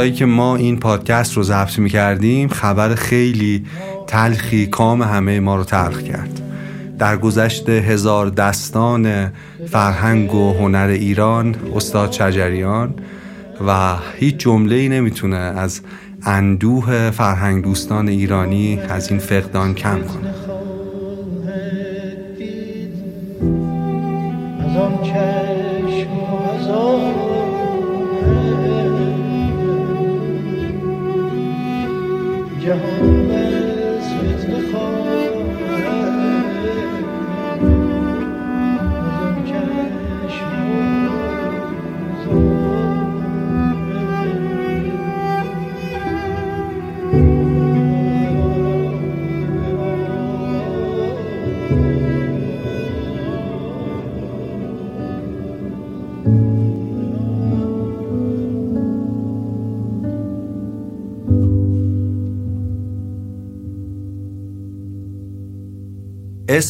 روزایی که ما این پادکست رو ضبط می‌کردیم خبر خیلی تلخی کام همه ما رو تلخ کرد. در گذشت هزار دستان فرهنگ و هنر ایران استاد چجریان و هیچ جمله ای نمی‌تونه از اندوه فرهنگ دوستان ایرانی از این فقدان کم کنه.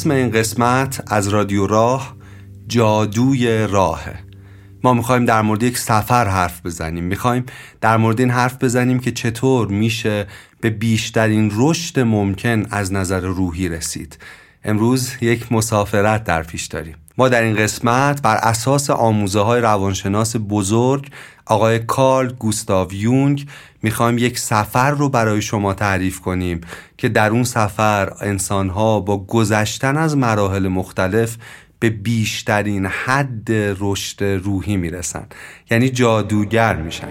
اسم این قسمت از رادیو راه جادوی راهه. ما می‌خوایم در مورد یک سفر حرف بزنیم. می‌خوایم در مورد این حرف بزنیم که چطور میشه به بیشترین رشد ممکن از نظر روحی رسید. امروز یک مسافرت در پیش داریم. ما در این قسمت بر اساس آموزه های روانشناس بزرگ آقای کارل گوستاو یونگ می‌خوایم یک سفر رو برای شما تعریف کنیم که در اون سفر انسانها با گذشتن از مراحل مختلف به بیشترین حد رشد روحی می‌رسن. یعنی جادوگر میشن.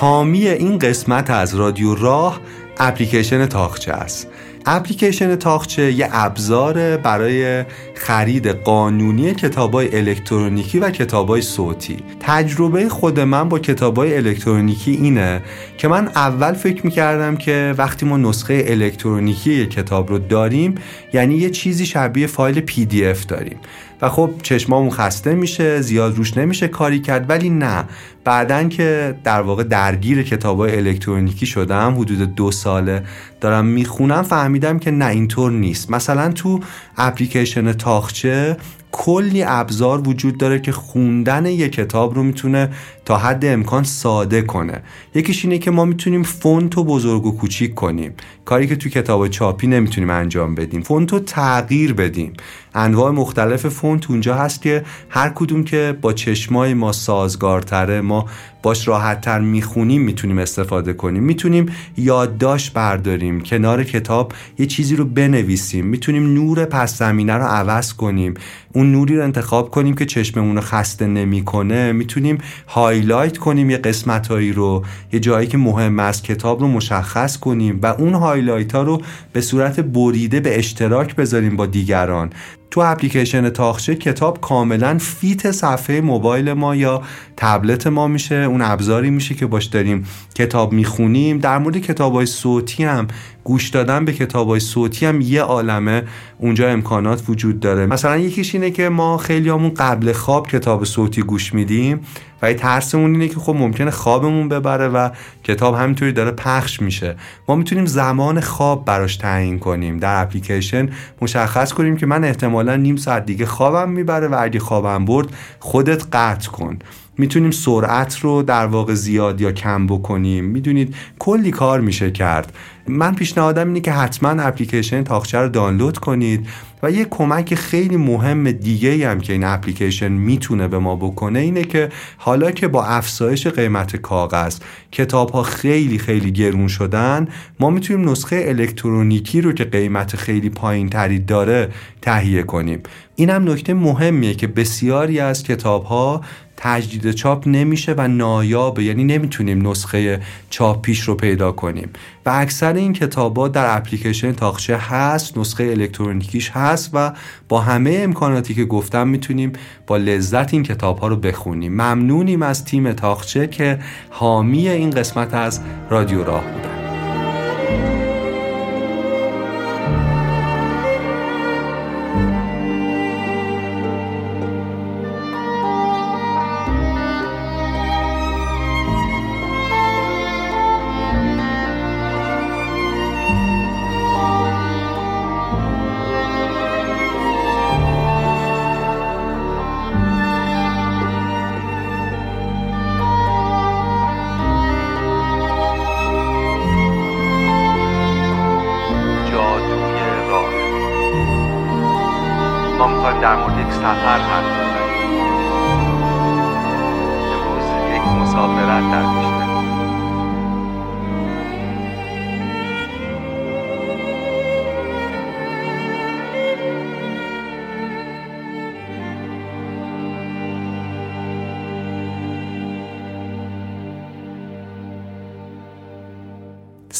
حامی این قسمت از رادیو راه اپلیکیشن تاخچه است. اپلیکیشن تاخچه یه ابزار برای خرید قانونی کتابای الکترونیکی و کتابای صوتی. تجربه خود من با کتابای الکترونیکی اینه که من اول فکر می‌کردم که وقتی ما نسخه الکترونیکی یک کتاب رو داریم یعنی یه چیزی شبیه فایل پی دی اف داریم. و خب چشمامون خسته میشه زیاد روش نمیشه کاری کرد ولی نه. بعدا که در واقع درگیر کتاب های الکترونیکی شدم حدود دو ساله دارم می‌خونم فهمیدم که نه اینطور نیست. مثلا تو اپلیکیشن طاقچه کلی ابزار وجود داره که خوندن یک کتاب رو می‌تونه تا حد امکان ساده کنه. یکیش اینه که ما می‌تونیم فونت رو بزرگ و کوچیک کنیم. کاری که تو کتاب چاپی نمی‌تونیم انجام بدیم. فونت رو تغییر بدیم. انواع مختلف فونت اونجا هست که هر کدوم که با چشمای ما سازگارتره ما باهاش راحتتر می‌خونیم می‌تونیم استفاده کنیم. می‌تونیم یادداشت برداریم کنار کتاب یه چیزی رو بنویسیم. می‌تونیم نور پس زمینه رو عوض کنیم. اون نوری رو انتخاب کنیم که چشممون رو خسته نمی‌کنه. می‌تونیم highlight کنیم یه قسمتهایی رو یه جایی که مهم است کتاب رو مشخص کنیم و اون highlight ها رو به صورت بریده به اشتراک بذاریم با دیگران. تو اپلیکیشن طاقچه کتاب کاملا fit صفحه موبایل ما یا تبلت ما میشه. اون ابزاری میشه که باش داریم کتاب می‌خونیم. در مورد کتاب های صوتی هم گوش دادن به کتاب های صوتی هم یه عالمه. اونجا امکانات وجود داره. مثلا یکیش اینه که ما خیلی همون قبل خواب کتاب صوتی گوش میدیم. و ترسمون اینه که خب ممکنه خوابمون ببره و کتاب همینطوری داره پخش میشه. ما می‌تونیم زمان خواب براش تعیین کنیم. در اپلیکیشن مشخص کنیم که من احتمالا نیم ساعت دیگه خوابم می‌بره و اگه خوابم برد خودت قطع کن. می‌تونیم سرعت رو در واقع زیاد یا کم بکنیم. می‌دونید کلی کار میشه کرد. من پیشنهادم اینه که حتما اپلیکیشن تاخچه رو دانلود کنید و یه کمک خیلی مهم دیگه هم که این اپلیکیشن می‌تونه به ما بکنه اینه که حالا که با افزایش قیمت کاغذ کتاب ها خیلی خیلی گرون شدن ما می‌تونیم نسخه الکترونیکی رو که قیمت خیلی پایین تری داره تهیه کنیم. این هم نکته مهمیه که بسیاری از کتاب ها تجدید چاپ نمیشه و نایابه یعنی نمی‌تونیم نسخه چاپ پیش رو پیدا کنیم. و اکثر این کتابا در اپلیکیشن تاخچه هست نسخه الکترونیکیش هست و با همه امکاناتی که گفتم می‌تونیم با لذت این کتاب ها رو بخونیم. ممنونیم از تیم تاخچه که حامی این قسمت از رادیو راه بودن.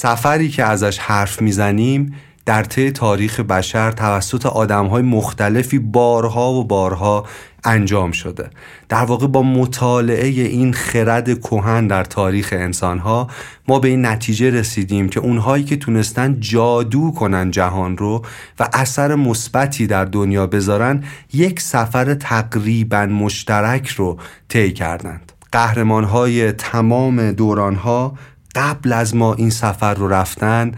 سفری که ازش حرف می‌زنیم در طی تاریخ بشر توسط های مختلفی بارها و بارها انجام شده. در واقع با مطالعه این خرد کهن در تاریخ انسانها ما به این نتیجه رسیدیم که اونهایی که تونستن جادو کنن جهان رو و اثر مثبتی در دنیا بذارن یک سفر تقریبا مشترک رو طی کردند. قهرمان های تمام دوران ها قبل از ما این سفر رو رفتن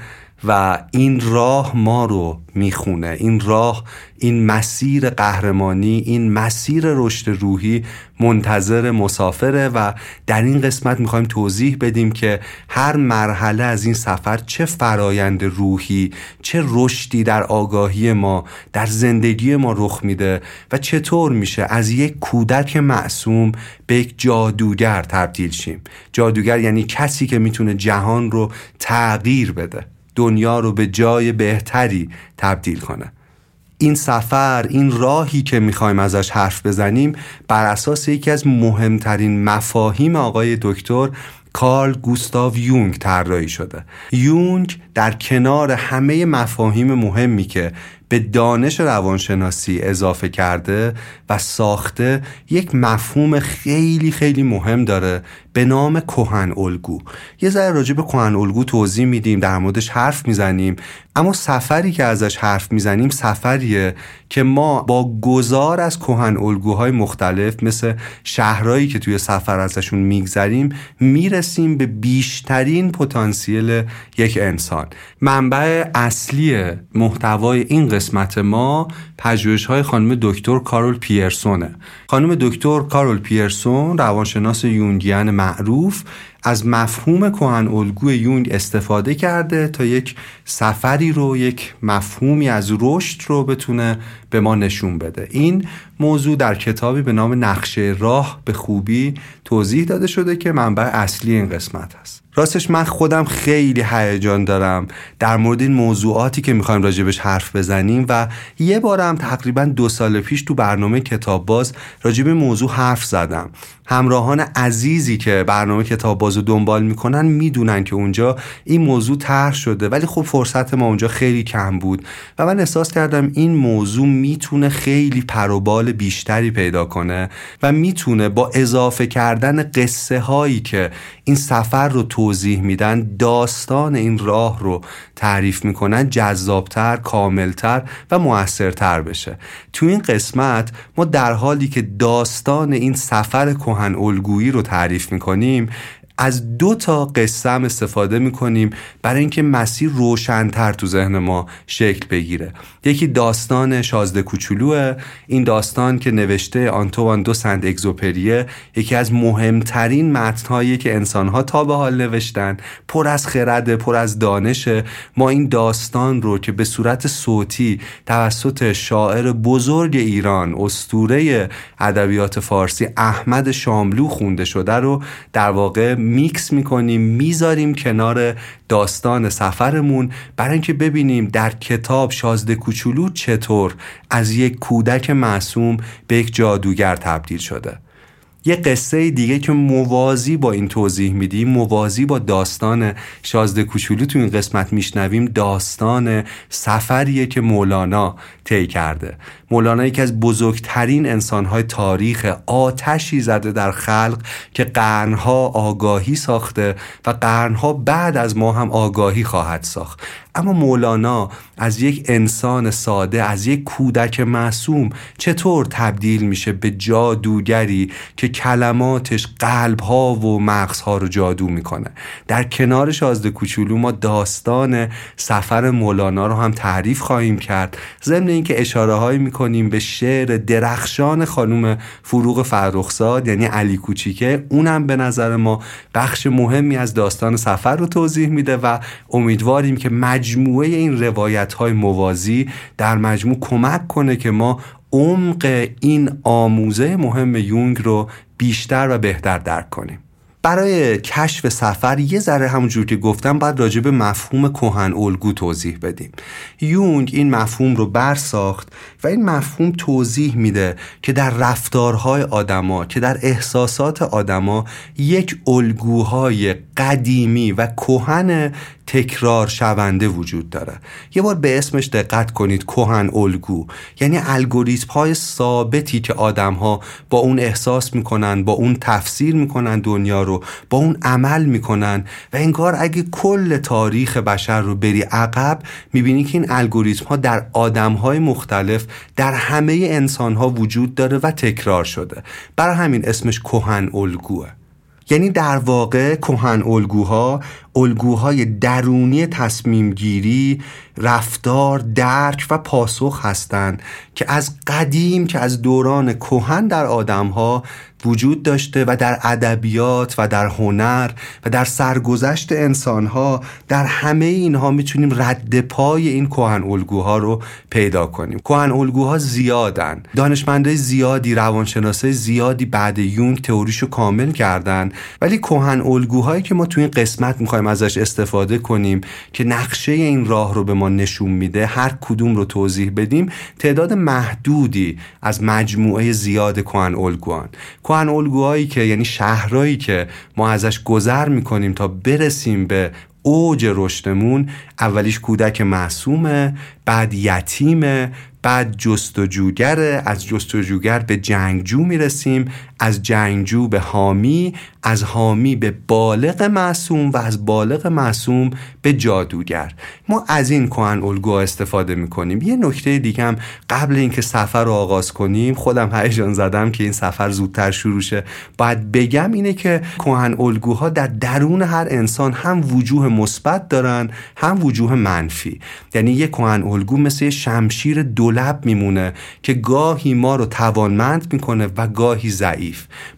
و این راه ما رو می‌خونه. این راه این مسیر قهرمانی این مسیر رشد روحی منتظر مسافره و در این قسمت می‌خوایم توضیح بدیم که هر مرحله از این سفر چه فرایند روحی چه رشدی در آگاهی ما در زندگی ما رخ میده و چطور میشه از یک کودک معصوم به یک جادوگر تبدیل شیم. جادوگر یعنی کسی که می‌تونه جهان رو تغییر بده. دنیا رو به جای بهتری تبدیل کنه. این سفر این راهی که می‌خوایم ازش حرف بزنیم بر اساس یکی از مهمترین مفاهیم آقای دکتر کارل گوستاو یونگ طراحی شده. یونگ در کنار همه مفاهیم مهمی که به دانش روانشناسی اضافه کرده و ساخته یک مفهوم خیلی خیلی مهم داره به نام کهن الگو. یه ذره راجع به کهن الگو توضیح میدیم در موردش حرف می‌زنیم. اما سفری که ازش حرف می‌زنیم سفریه که ما با گذار از کهن الگوهای مختلف مثل شهرهایی که توی سفر ازشون میگذریم می‌رسیم به بیشترین پتانسیل یک انسان. منبع اصلی محتوای این قسمت ما پژوهش های خانم دکتر کارول پیرسونه. خانم دکتر کارول پیرسون روانشناس یونگیان معروف از مفهوم کهن الگوی یونگ استفاده کرده تا یک سفری رو یک مفهومی از رشد رو بتونه به ما نشون بده. این موضوع در کتابی به نام نقشه راه به خوبی توضیح داده شده که منبع اصلی این قسمت هست. راستش من خودم خیلی هیجان دارم در مورد این موضوعاتی که می‌خوایم راجبش حرف بزنیم و یه بارم تقریبا دو سال پیش تو برنامه کتاب باز راجب موضوع حرف زدم. همراهان عزیزی که برنامه کتاب باز رو دنبال می‌کنن می‌دونن که اونجا این موضوع طرح شده ولی خب فرصت ما اونجا خیلی کم بود و من احساس کردم این موضوع می‌تونه خیلی پروبال بیشتری پیدا کنه و می‌تونه با اضافه کردن قصه هایی که این سفر رو توضیح میدن داستان این راه رو تعریف می‌کنن جذابتر کاملتر و موثرتر بشه. تو این قسمت ما در حالی که داستان این سفر کهن الگویی رو تعریف می‌کنیم از دو تا قصه هم استفاده می‌کنیم برای اینکه مسیر روشنتر تو ذهن ما شکل بگیره. یکی داستان شازده کوچولوه. این داستان که نوشته آنتوان دو سند اگزوپریه یکی از مهمترین متنهایی که انسانها تا به حال نوشتن. پر از خرده پر از دانشه. ما این داستان رو که به صورت صوتی توسط شاعر بزرگ ایران استوره ادبیات فارسی احمد شاملو خونده شده رو در واقع میکس می‌کنیم می‌ذاریم کنار داستان سفرمون. برای اینکه ببینیم در کتاب شازده کوچولو چطور از یک کودک معصوم به یک جادوگر تبدیل شده. یه قصه دیگه که موازی با این توضیح میدیم موازی با داستان شازده کوچولو تو این قسمت میشنویم. داستان سفریه که مولانا طی کرده. مولانا یکی از بزرگترین انسانهای تاریخ آتشی زده در خلق که قرنها آگاهی ساخته و قرنها بعد از ما هم آگاهی خواهد ساخت. اما مولانا از یک انسان ساده از یک کودک معصوم چطور تبدیل میشه به جادوگری که کلماتش قلبها و مغزها رو جادو می‌کنه. در کنار شازده کوچولو ما داستان سفر مولانا رو هم تعریف خواهیم کرد. ضمن اینکه اشاره هایی می‌کنیم به شعر درخشان خانوم فروغ فرخزاد یعنی علی کوچیکه. اونم به نظر ما بخش مهمی از داستان سفر رو توضیح میده و امیدواریم که مجموعه این روایت های موازی در مجموع کمک کنه که ما عمق این آموزه مهم یونگ رو بیشتر و بهتر درک کنیم. برای کشف سفر یه ذره همونجور که گفتم باید راجع به مفهوم کهن الگو توضیح بدیم. یونگ این مفهوم رو برساخت و این مفهوم توضیح میده که در رفتارهای آدما که در احساسات آدما یک الگوهای قدیمی و کهن تکرار شونده وجود داره. یه بار به اسمش دقت کنید کهن الگو. یعنی الگوریتم های ثابتی که آدم ها با اون احساس می‌کنن با اون تفسیر می‌کنن دنیا رو با اون عمل می‌کنن. و انگار اگه کل تاریخ بشر رو بری عقب می‌بینی که این الگوریتم ها در آدم های مختلف در همه انسان ها وجود داره و تکرار شده. برای همین اسمش کهن الگوه. یعنی در واقع کهن الگوها الگوهای درونی تصمیم گیری رفتار درک و پاسخ هستند که از قدیم که از دوران کهن در آدمها وجود داشته و در ادبیات و در هنر و در سرگذشت انسانها در همه اینها می‌تونیم رد پای این کهن الگوها رو پیدا کنیم. کهن الگوها زیادن. دانشمندای زیادی روانشناسای زیادی بعد یونگ تئوریشو کامل کردن. ولی کهن الگوهایی که ما تو این قسمت می‌خوایم ازش استفاده کنیم که نقشه این راه رو به ما نشون میده هر کدوم رو توضیح بدیم تعداد محدودی از مجموعه زیاد کهن الگوان. کهن الگوهایی که یعنی شهرهایی که ما ازش گذر می‌کنیم تا برسیم به اوج رشدمون اولیش کودک معصومه بعد یتیمه بعد جستجوگره. از جستجوگر به جنگجو می‌رسیم. از جنگجو به حامی از حامی به بالغ معصوم و از بالغ معصوم به جادوگر. ما از این کهن الگوها استفاده می‌کنیم. یه نکته دیگه هم قبل اینکه سفر رو آغاز کنیم خودم هیجان زدم که این سفر زودتر شروع شه. باید بگم اینه که کهن الگوها در درون هر انسان هم وجوه مثبت دارن هم وجوه منفی. یعنی یه کهن الگو مثل شمشیر دولب میمونه که گاهی ما رو توانمند می‌کنه و گاهی ضعیف.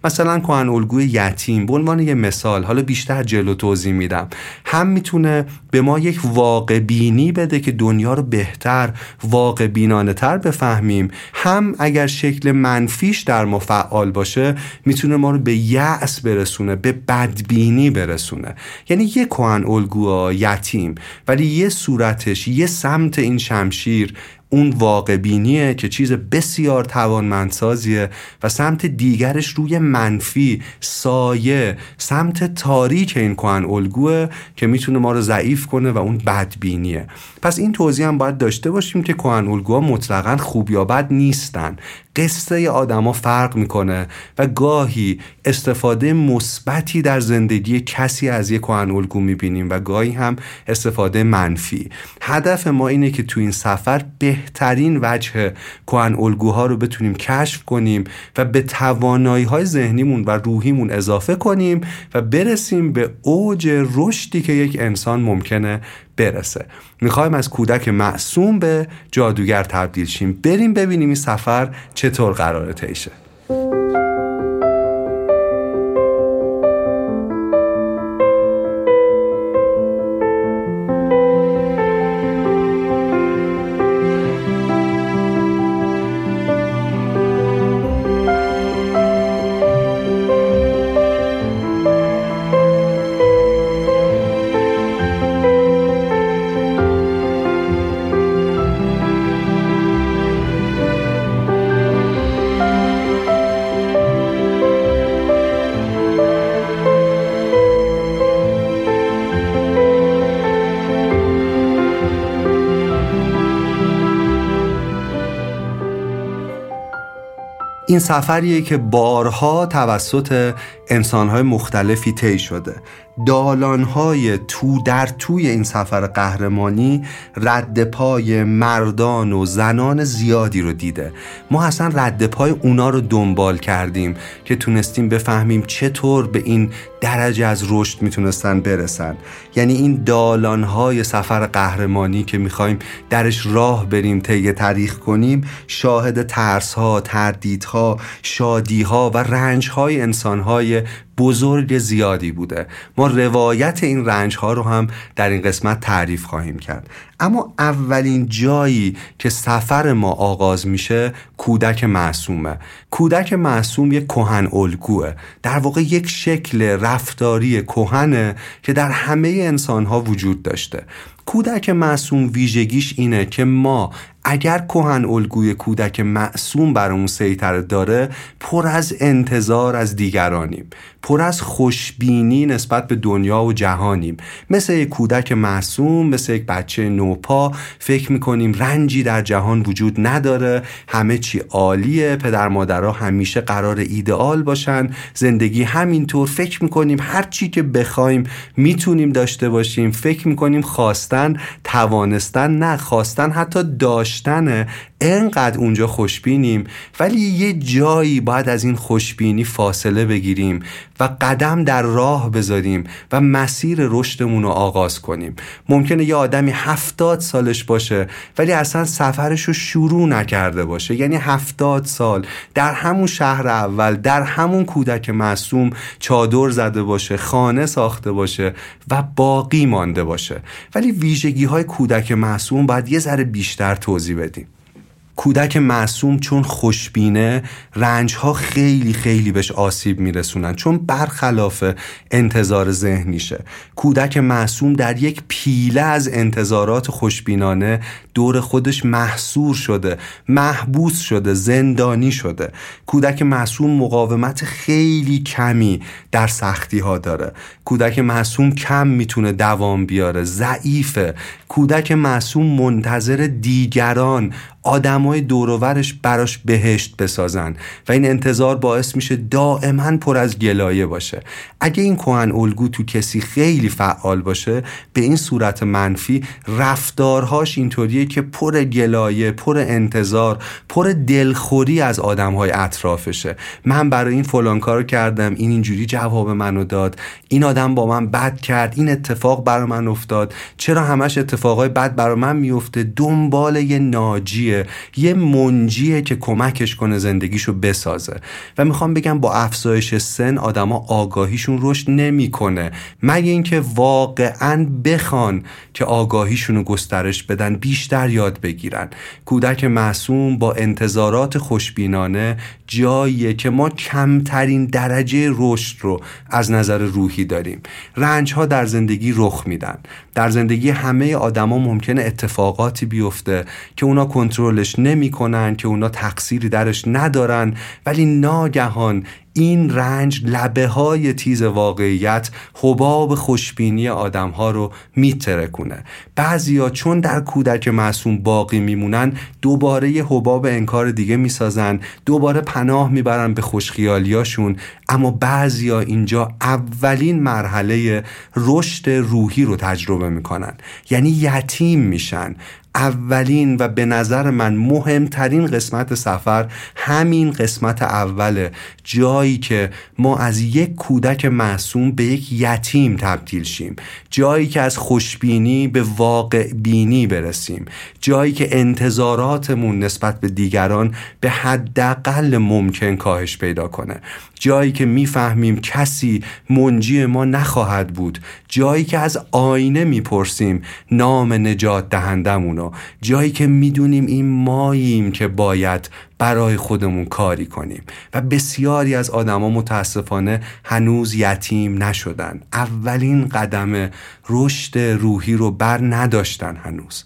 مثلا کهن الگوی یتیم به عنوان یه مثال حالا بیشتر جلو توضیح میدم. هم می‌تونه به ما یک واقع بینی بده که دنیا رو بهتر واقع بینانه تر بفهمیم. هم اگر شکل منفیش در ما فعال باشه می‌تونه ما رو به یأس برسونه به بدبینی برسونه. یعنی یه کهن الگو یتیم ولی یه صورتش یه سمت این شمشیر اون واقع بینیه که چیز بسیار توانمندسازیه و سمت دیگرش روی منفی سایه سمت تاریک این کهن الگوه که می‌تونه ما رو ضعیف کنه و اون بدبینیه. پس این توضیح هم باید داشته باشیم که کهن الگوها مطلقا خوب یا بد نیستن. قصه آدما فرق می‌کنه و گاهی استفاده مثبتی در زندگی کسی از یک کهن الگو می‌بینیم و گاهی هم استفاده منفی. هدف ما اینه که تو این سفر بهترین وجه کهن الگوها رو بتونیم کشف کنیم و به توانایی های ذهنیمون و روحیمون اضافه کنیم و برسیم به اوج رشدی که یک انسان ممکنه برسه. می‌خوایم از کودک معصوم به جادوگر تبدیل شیم. بریم ببینیم این سفر چطور قراره تیشه این سفریه که بارها توسط انسانهای مختلفی طی شده. دالانهای تو در توی این سفر قهرمانی رد پای مردان و زنان زیادی رو دیده. ما اصلا رد پای اونا رو دنبال کردیم که تونستیم بفهمیم چطور به این درجه از رشد می‌تونستن برسن. یعنی این دالانهای سفر قهرمانی که می‌خوایم درش راه بریم طی تاریخ کنیم شاهد ترسها تردیدها ها شادی ها و رنج های انسان های بزرگ زیادی بوده. ما روایت این رنج ها رو هم در این قسمت تعریف خواهیم کرد. اما اولین جایی که سفر ما آغاز میشه کودک معصومه. کودک معصوم یک کهن الگوه. در واقع یک شکل رفتاری کهنه که در همه انسان ها وجود داشته. کودک معصوم ویژگیش اینه که ما اگر کهن الگوی کودک معصوم بر اون سیطره داره پر از انتظار از دیگرانیم. پر از خوشبینی نسبت به دنیا و جهانیم. مثل یک کودک معصوم مثل یک بچه نوپا. فکر می‌کنیم رنجی در جهان وجود نداره. همه چی عالیه. پدر مادرها همیشه قرار ایدئال باشن. زندگی همینطور. فکر می‌کنیم هر چی که بخوایم می‌تونیم داشته باشیم. فکر می‌کنیم خواستن توانستن نه خواستن حتی داشتن انقدر اونجا خوشبینیم ولی یه جایی باید از این خوشبینی فاصله بگیریم و قدم در راه بذاریم و مسیر رشدمون رو آغاز کنیم. ممکنه یه آدمی هفتاد سالش باشه ولی اصلا سفرش رو شروع نکرده باشه. یعنی هفتاد سال در همون شهر اول در همون کودک معصوم چادر زده باشه خانه ساخته باشه و باقی مانده باشه. ولی ویژگی های کودک معصوم باید یه ذره بیشتر توضیح بدیم. کودک معصوم چون خوشبینه رنج ها خیلی خیلی بهش آسیب میرسونن چون برخلاف انتظار ذهنیشه. کودک معصوم در یک پیله از انتظارات خوشبینانه دور خودش محصور شده محبوس شده زندانی شده. کودک معصوم مقاومت خیلی کمی در سختی ها داره. کودک معصوم کم می‌تونه دوام بیاره ضعیفه. کودک معصوم منتظر دیگران آدمای دورورش براش بهشت بسازن و این انتظار باعث میشه دائما پر از گلایه باشه. اگه این کهن الگو تو کسی خیلی فعال باشه به این صورت منفی رفتارهاش اینطوریه که پر گلایه پر انتظار پر دلخوری از آدمهای اطرافشه. من برای این فلان کارو کردم این اینجوری جواب منو داد این آدم با من بد کرد این اتفاق برای من افتاد چرا همش اتفاقای بد برای من میفته؟ دنبال یه ناجیه یه منجیه که کمکش کنه زندگیشو بسازه. و می‌خوام بگم با افزایش سن آدما آگاهیشون رشد نمی‌کنه. مگه اینکه واقعا بخوان که آگاهیشون گسترش بدن بیشتر یاد بگیرن. کودک معصوم با انتظارات خوشبینانه جاییه که ما کمترین درجه رشد رو از نظر روحی داریم. رنج ها در زندگی رخ میدن. در زندگی همه آدما ممکنه اتفاقاتی بیفته که اونا کنترلش نمی‌کنن که اونا تقصیری درش ندارن. ولی ناگهان این رنج لبه های تیز واقعیت حباب خوشبینی آدم ها رو میترکونه. بعضیا چون در کودک معصوم باقی میمونن دوباره یه حباب انکار دیگه می‌سازن دوباره پناه می‌برن به خوشخیالیاشون. اما بعضیا اینجا اولین مرحله رشد روحی رو تجربه می‌کنن. یعنی یتیم میشن. اولین و به نظر من مهمترین قسمت سفر همین قسمت اوله جایی که ما از یک کودک معصوم به یک یتیم تبدیل شیم. جایی که از خوشبینی به واقع بینی برسیم. جایی که انتظاراتمون نسبت به دیگران به حداقل ممکن کاهش پیدا کنه. جایی که می‌فهمیم کسی منجی ما نخواهد بود. جایی که از آینه می‌پرسیم نام نجات دهندمونو جایی که می‌دونیم این ماییم که باید برای خودمون کاری کنیم. و بسیاری از آدما متاسفانه هنوز یتیم نشدن. اولین قدم رشد روحی رو بر نداشتن هنوز.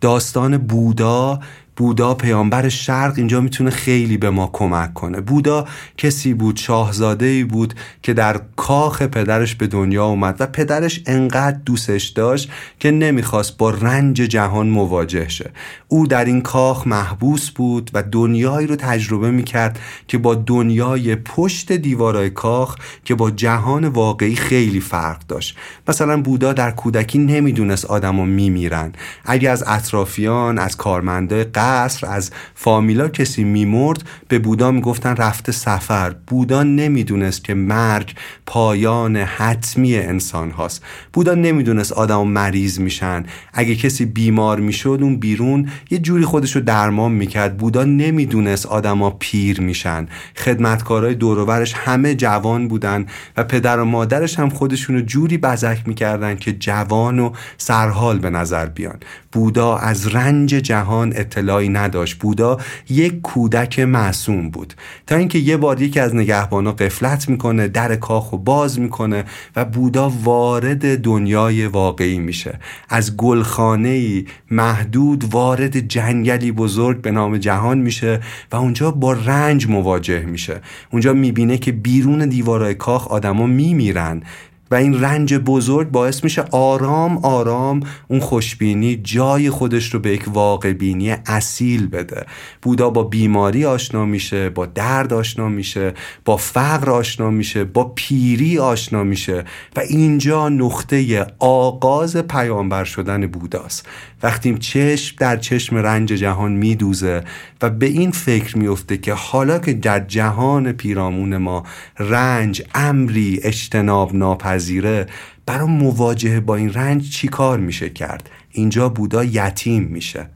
داستان بودا بودا پیامبر شرق اینجا می‌تونه خیلی به ما کمک کنه. بودا کسی بود شاهزاده ای بود که در کاخ پدرش به دنیا اومد و پدرش انقدر دوستش داشت که نمی‌خواست با رنج جهان مواجه شه. او در این کاخ محبوس بود و دنیایی رو تجربه می‌کرد که با دنیای پشت دیوارای کاخ که با جهان واقعی خیلی فرق داشت. مثلا بودا در کودکی نمی‌دونست آدما میمیرن. اگه از اطرافیان از کارمنده قصر از فامیلا کسی میمرد به بودا می‌گفتن رفته سفر. بودا نمی‌دونست که مرگ پایان حتمی انسان هاست. بودا نمی‌دونست آدم مریض میشن. اگه کسی بیمار می‌شد اون بیرون یه جوری خودش رو درمان می‌کرد. بودا نمی‌دونست آدما پیر میشن. خدمتکارای دوروبرش همه جوان بودن و پدر و مادرش هم خودشونو جوری بزک می‌کردن که جوان و سرحال به نظر بیان. بودا از رنج جهان اطلاعی نداشت. بودا یک کودک معصوم بود. تا اینکه یه بار یکی از نگهبانا قفلت می‌کنه در کاخ و باز می‌کنه و بودا وارد دنیای واقعی میشه. از گلخانه محدود وارد جنگلی بزرگ به نام جهان میشه و اونجا با رنج مواجه میشه. اونجا می‌بینه که بیرون دیوارای کاخ آدما میمیرن. و این رنج بزرگ باعث میشه آرام آرام اون خوشبینی جای خودش رو به یک واقع بینی اصیل بده. بودا با بیماری آشنا میشه با درد آشنا میشه با فقر آشنا میشه با پیری آشنا میشه و اینجا نقطه آغاز پیامبر شدن بوداست. وقتی چشم در چشم رنج جهان میدوزه و به این فکر میفته که حالا که در جهان پیرامون ما رنج امری اجتناب ناپذیره برای مواجهه با این رنج چی کار میشه کرد؟ اینجا بودا یتیم میشه.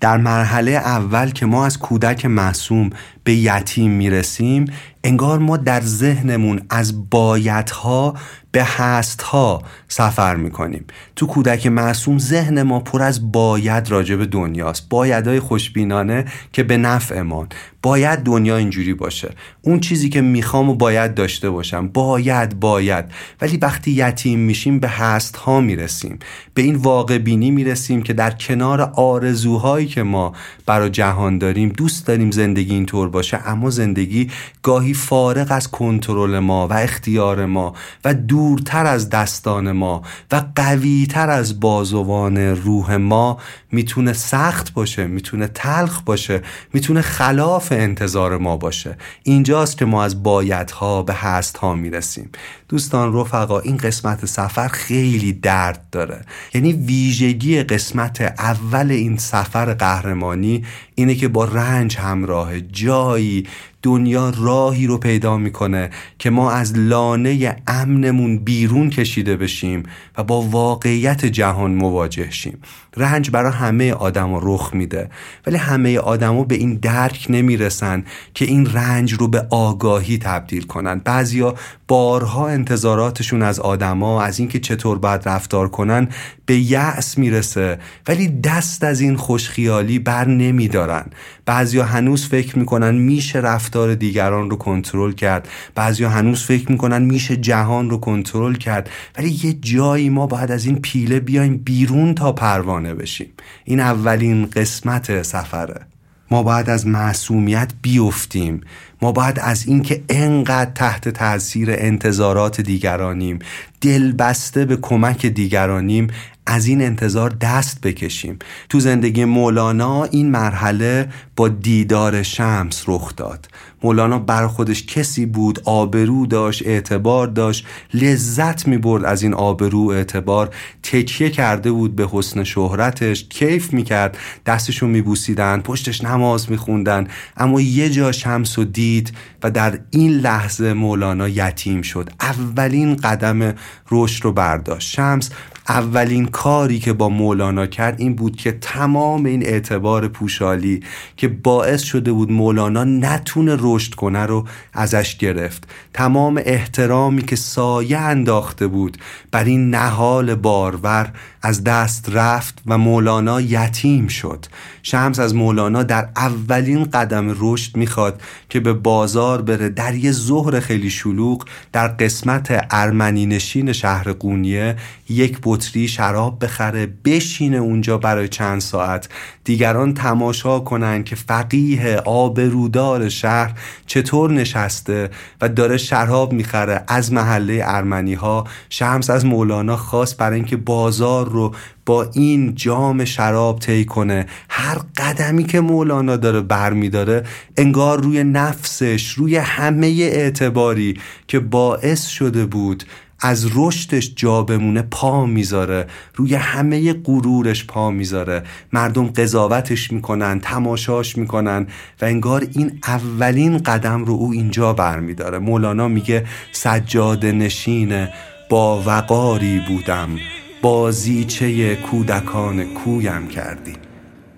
در مرحله اول که ما از کودک معصوم به یتیم می‌رسیم انگار ما در ذهنمون از بایدها به هستها سفر می‌کنیم. تو کودک معصوم ذهن ما پر از باید راجع به دنیاست. بایدهای خوشبینانه که به نفعمان. باید دنیا اینجوری باشه. اون چیزی که می‌خوام و باید داشته باشم. باید باید. ولی وقتی یتیم میشیم به هست ها می‌رسیم. به این واقع بینی می‌رسیم که در کنار آرزوهایی که ما برای جهان داریم دوست داریم زندگی اینطور باشه اما زندگی گاهی فارغ از کنترل ما و اختیار ما و دورتر از دستان ما و قویتر از بازوان روح ما می‌تونه سخت باشه می‌تونه تلخ باشه می‌تونه خلاف انتظار ما باشه. اینجاست که ما از بایدها به هستها می‌رسیم. دوستان رفقا این قسمت سفر خیلی درد داره. یعنی ویژگی قسمت اول این سفر قهرمانی اینه که با رنج همراه جایی دنیا راهی رو پیدا می‌کنه که ما از لانه امنمون بیرون کشیده بشیم و با واقعیت جهان مواجه شیم. رنج برای همه آدم رخ میده. ولی همه آدما به این درک نمی‌رسن که این رنج رو به آگاهی تبدیل کنن. بعضیا بارها انتظاراتشون از آدما از اینکه چطور باید رفتار کنن به یأس می‌رسه. ولی دست از این خوشخیالی بر نمیدارن. بعضیا هنوز فکر می‌کنن میشه رفتار دیگران رو کنترل کرد. بعضیا هنوز فکر می‌کنن میشه جهان رو کنترل کرد. ولی یه جایی ما باید از این پیله بیایم بیرون تا پروانه. بشیم. این اولین قسمت سفره. ما باید از معصومیت بیفتیم. ما باید از اینکه انقدر تحت تاثیر انتظارات دیگرانیم. دل بسته به کمک دیگرانیم. از این انتظار دست بکشیم. تو زندگی مولانا این مرحله با دیدار شمس رخ داد. مولانا بر خودش کسی بود آبرو داشت اعتبار داشت لذت می برد از این آبرو اعتبار. تکیه کرده بود به حسن شهرتش کیف می کرد دستشون می بوسیدن پشتش نماز می خوندن اما یه جا شمس و دید و در این لحظه مولانا یتیم شد. اولین قدم رشد رو برداشت. شمس اولین کاری که با مولانا کرد این بود که تمام این اعتبار پوشالی که باعث شده بود مولانا نتونه رشد کنه رو ازش گرفت. تمام احترامی که سایه انداخته بود بر این نهال بارور از دست رفت و مولانا یتیم شد. شمس از مولانا در اولین قدم رشد می‌خواد که به بازار بره. در یه ظهر خیلی شلوغ در قسمت ارمنی نشین شهر قونیه یک بطری شراب بخره بشینه اونجا برای چند ساعت. دیگران تماشا کنن که فقیه آبرودار شهر چطور نشسته و داره شراب می‌خره. از محله ارمنی ها شمس از مولانا خواست برای اینکه بازار رو با این جام شراب طی کنه. هر قدمی که مولانا داره برمیداره انگار روی نفسش روی همه اعتباری که باعث شده بود از رشدش جا بمونه پا می‌ذاره روی همه غرورش پا می‌ذاره. مردم قضاوتش می‌کنن تماشاش می‌کنن و انگار این اولین قدم رو او اینجا برمیداره. مولانا میگه سجاد نشین با وقاری بودم بازیچه کودکان کویم کردی.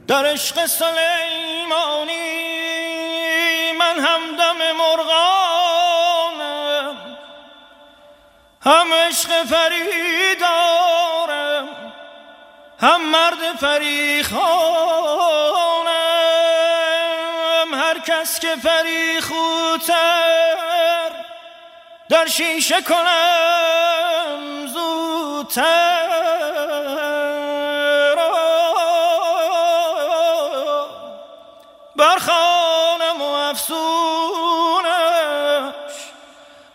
در عشق سلیمانی من همدم مرغانم هم عشق فریدارم هم مرد فریخانم هر کس که فریخوتر در شیشه کنم زودتر.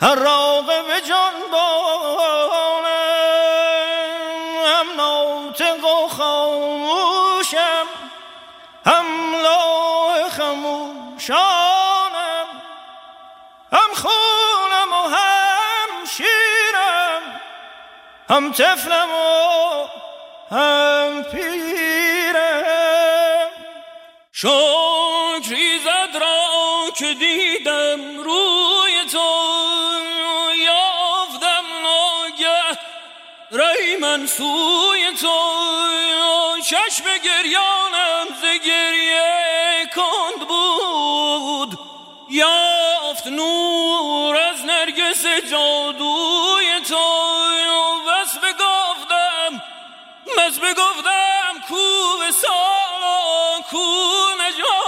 هر راغب خموشانم هم خونم و هم شیرم هم تفلم و هم پیرم. شکری زد را که دیدم روی تو. من سوی تو چشم گریانم ز گریه کند بود. یافت نور از نرگس جادوی تو بس بگفتم بس بگفتم کو سالا کو نجا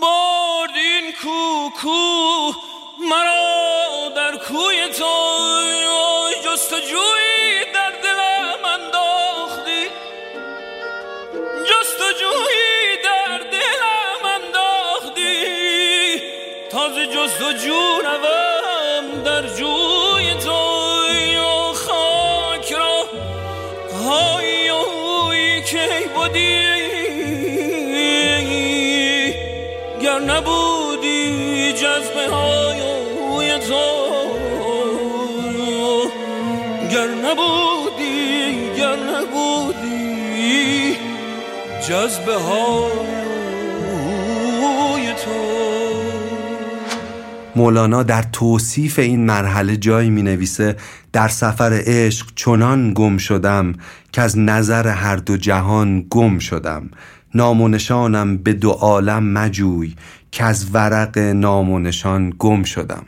بردین کو کو مرا در کوی تو جستجویی در دلم انداختی؟ جستجویی در دلم انداختی؟ تازه جستجو روم در جوی تو یا خاک را. های هوی که بودی؟ گر نبودی جذبه های تو نبودی گر نبودی؟ جذبه های تو. مولانا در توصیف این مرحله جایی می نویسه در سفر عشق چنان گم شدم که از نظر هر دو جهان گم شدم. نام به دو عالم مجوی که از ورق نام و نشان گم شدم.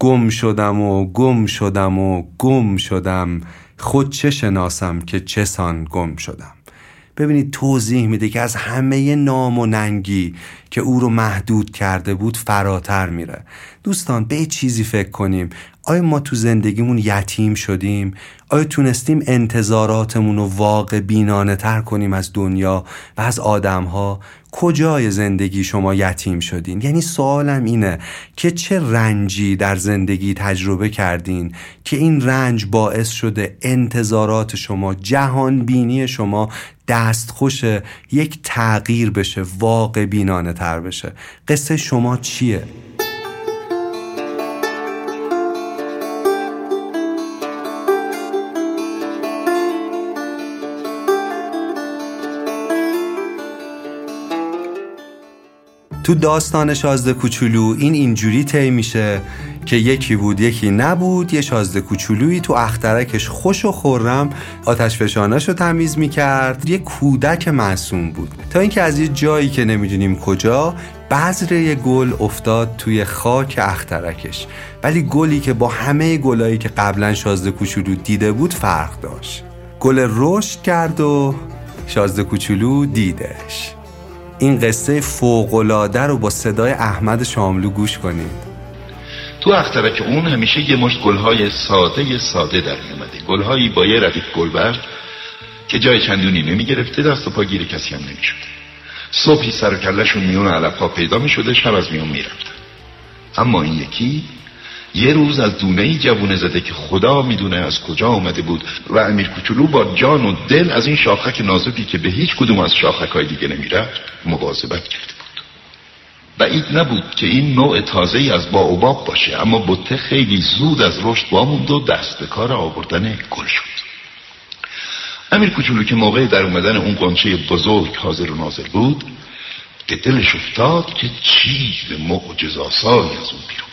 گم شدم و گم شدم و گم شدم. خود چه شناسم که چه سان گم شدم؟ ببینید توضیح میده که از همه نام و ننگی که او رو محدود کرده بود فراتر میره. دوستان به چیزی فکر کنیم. آیا ما تو زندگیمون یتیم شدیم؟ آیا تونستیم انتظاراتمون رو واقع بینانه تر کنیم از دنیا و از آدم ها کجای زندگی شما یتیم شدین یعنی سوالم اینه که چه رنجی در زندگی تجربه کردین که این رنج باعث شده انتظارات شما جهان بینی شما دستخوش یک تغییر بشه واقع بینانه تر بشه قصه شما چیه؟ تو داستان شازده کوچولو این اینجوری طی میشه که یکی بود یکی نبود یه شازده کوچولویی تو اخترکش خوش و خورم آتش فشانش رو تمیز می‌کرد. یه کودک معصوم بود. تا اینکه از یه جایی که نمی‌دونیم کجا بذر یه گل افتاد توی خاک اخترکش. ولی گلی که با همه گلایی که قبلا شازده کوچولو دیده بود فرق داشت. گل رشد کرد و شازده کوچولو دیدش. این قصه فوقلاده رو با صدای احمد شاملو گوش کنید. تو اخترک اون همیشه یه مشت گلهای ساده ساده در میومده گلهایی با یه ردیف گلبرگ که جای چندونی نمی گرفته دست و پا گیر کسی هم نمی شده صبحی سر و کلشون میون علفها پیدا می شده شب از میون می اما این یکی یه روز از دونه ای جوونه زده که خدا می‌دونه از کجا آمده بود و امیر کوچولو با جان و دل از این شاخک نازکی که به هیچ کدوم از شاخک های دیگه نمی‌رفت مواظبت کرده بود. بعید نبود که این نوع تازه ای از باوباب باشه اما بته خیلی زود از رشد واموند و دست به کار آوردن گل شد. امیر کوچولو که موقع در اومدن اون قنچه بزرگ حاضر و ناظر بود به دلش افتاد که چیز معجزاسایی از اون بیرون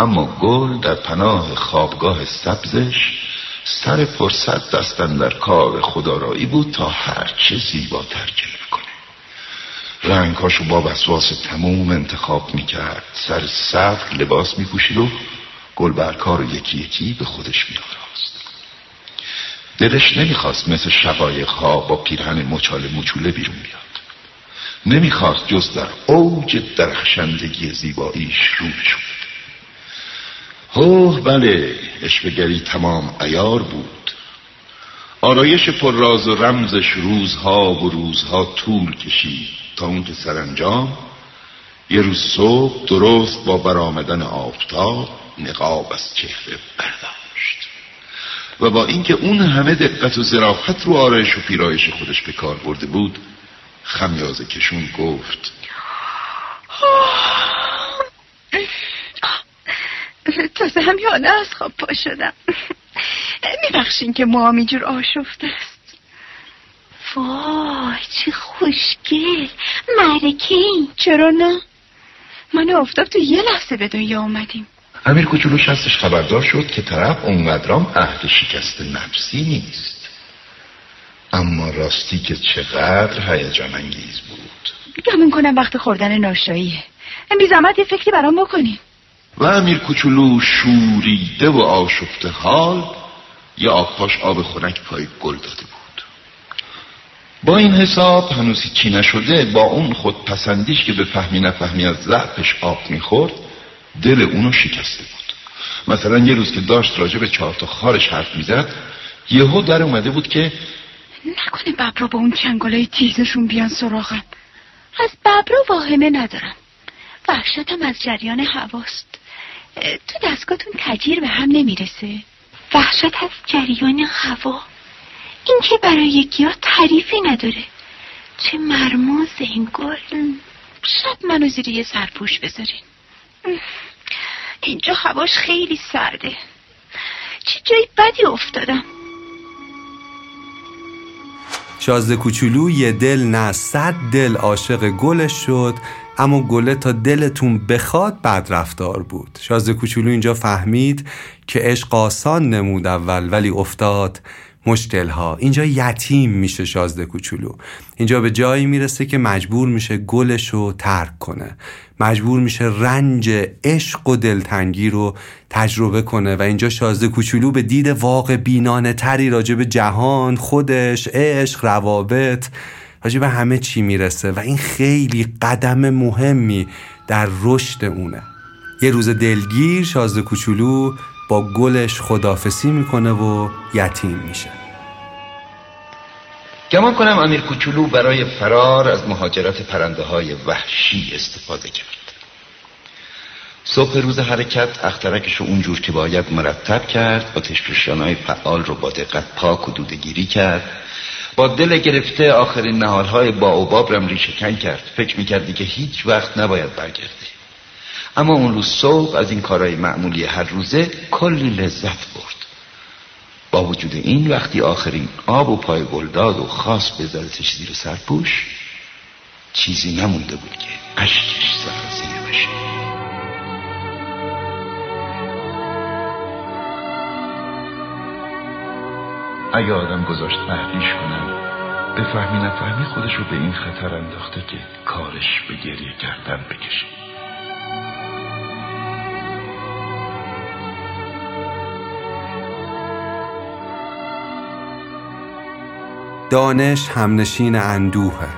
اما گل در پناه خوابگاه سبزش سر فرصت دستن در کار خدارایی بود تا هرچه زیباتر جلوه کنه. رنگهاشو با وسواس تموم انتخاب می‌کرد. سر سبز لباس میپوشید و گل برکار یکی یکی به خودش میآراست. دلش نمی‌خواست مثل شقایق ها با پیرهن مچال مچوله بیرون بیاد. نمی‌خواست جز در اوج درخشندگی زیباییش رو شد هوه بله اشبگری تمام ایار بود. آرایش پر راز و رمزش روزها و روزها طول کشید تا اون که سرانجام یه روز صبح درست با برآمدن آفتاب نقاب از چهره برداشت. و با اینکه اون همه دقت و ظرافت رو آرایش و پیرایش خودش به کار برده بود خمیازه کشون گفت تازه همیانه از خواب پا شدم. میبخشین که ما اینجور آشفته است. وای چه خوشگل. مرکه این چرا نه؟ من افتاب تو یه لحظه به دنیا اومدیم امیر کوچولوش هستش خبردار شد که طرف اونقدرام اهل شکست نفسی نیست. اما راستی که چقدر هیجان انگیز بود. گمون کنم وقت خوردن ناشاییه. بی زحمت یه فکری برام بکنیم و امیر کوچولو شوریده و آشفته حال یا آبپاش آب خنک پای گل داده بود. با این حساب هنوز چی نشده با اون خودپسندیش که به فهمی نفهمی از ضعفش آب می‌خورد دل اونو شکسته بود. مثلا یه روز که داشت راجع به چهار تا خارش حرف می‌زد یهو در اومده بود که نکنه ببرا با اون چنگالای تیزشون بیان سراغم. از ببرا واهمه ندارم. وحشتم از جریان هواست. تو دستگاهتون تجیر به هم نمی‌رسه. وحشت از جریان هوا. این که برای یکی ها تعریفی نداره. چه مرموز این گل. شب منو زیر یه سرپوش بذارین. اینجا هواش خیلی سرده. چه جایی بدی افتادم. شازده کوچولو یه دل نه صد دل عاشق گلش شد. اما گله تا دلتون بخواد بد رفتار بود. شازده کوچولو اینجا فهمید که عشق آسان نمود اول ولی افتاد مشکل ها اینجا یتیم میشه شازده کوچولو. اینجا به جایی می‌رسه که مجبور میشه گلش رو ترک کنه. مجبور میشه رنج عشق و دلتنگی رو تجربه کنه و اینجا شازده کوچولو به دید واقع بینانه تری راجع به جهان خودش عشق روابط راجع به همه چی می‌رسه و این خیلی قدم مهمی در رشد اونه. یه روز دلگیر شازده کوچولو با گلش خدافسی می‌کنه و یتیم میشه. گمان کنم امیر کوچولو برای فرار از مهاجرت پرنده های وحشی استفاده کرد. صبح روز حرکت اخترکش رو اونجور که باید مرتب کرد با های فعال رو با دقت پاک و دودگیری کرد با دل گرفته آخرین نهارهای با اوباب رم ریشکن کرد. فکر می‌کردی که هیچ وقت نباید برگرده اما اون روز صبح از این کارهای معمولی هر روزه کلی لذت برد. با وجود این وقتی آخرین آب و پای گلداد و خاص بذارتش زیر سرپوش چیزی نمونده بود که اشکش سرازیره بشه اگه آدم گذاشت تحریش کنم به فهمی نفهمی خودش به این خطر انداخته که کارش به گریه کردن بکشه. دانش همنشین اندوهه.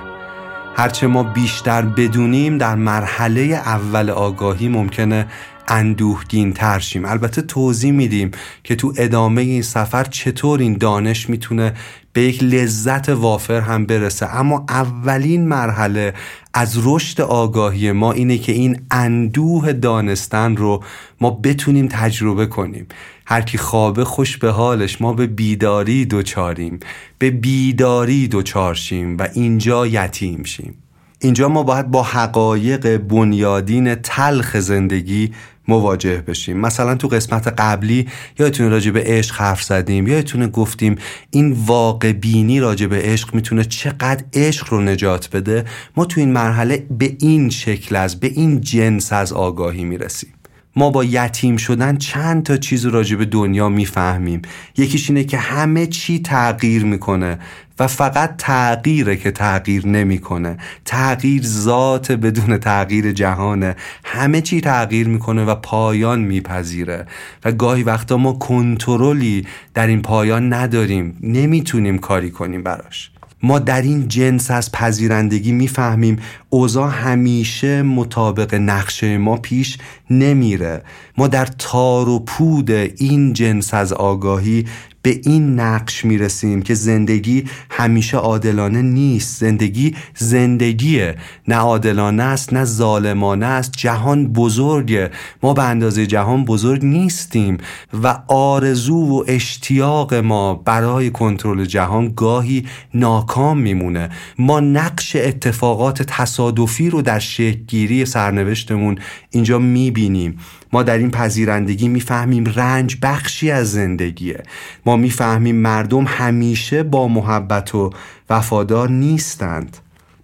هرچه ما بیشتر بدونیم در مرحله اول آگاهی ممکنه اندوهگین ترشیم البته توضیح میدیم که تو ادامه این سفر چطور این دانش می‌تونه به یک لذت وافر هم برسه. اما اولین مرحله از رشد آگاهی ما اینه که این اندوه دانستن رو ما بتونیم تجربه کنیم. هر کی خوابه خوش به حالش ما به بیداری دوچاریم. به بیداری دوچار شیم و اینجا یتیم شیم. اینجا ما باید با حقایق بنیادین تلخ زندگی مواجه بشیم. مثلا تو قسمت قبلی یادتونه راجع به عشق حرف زدیم یادتونه گفتیم این واقع بینی راجع به عشق می‌تونه چقدر عشق رو نجات بده؟ ما تو این مرحله به این شکل از به این جنس از آگاهی می‌رسیم. ما با یتیم شدن چند تا چیز راجع به دنیا می‌فهمیم. یکیش اینه که همه چی تغییر می‌کنه و فقط تغییره که تغییر نمی‌کنه. تغییر ذات بدون تغییر جهانه. همه چی تغییر می‌کنه و پایان میپذیره. و گاهی وقتا ما کنترلی در این پایان نداریم. نمی‌تونیم کاری کنیم براش. ما در این جنس از پذیرندگی می‌فهمیم. اوضاع همیشه مطابق نقشه ما پیش نمیره. ما در تار و پود این جنس از آگاهی به این نقش می‌رسیم که زندگی همیشه عادلانه نیست. زندگی زندگیه. نه عادلانه است نه ظالمانه است. جهان بزرگه. ما به اندازه جهان بزرگ نیستیم و آرزو و اشتیاق ما برای کنترل جهان گاهی ناکام میمونه. ما نقش اتفاقات تصادفی رو در شکلگیری سرنوشتمون اینجا می‌بینیم. ما در این پذیرندگی می‌فهمیم رنج بخشی از زندگیه. ما می‌فهمیم مردم همیشه با محبت و وفادار نیستند.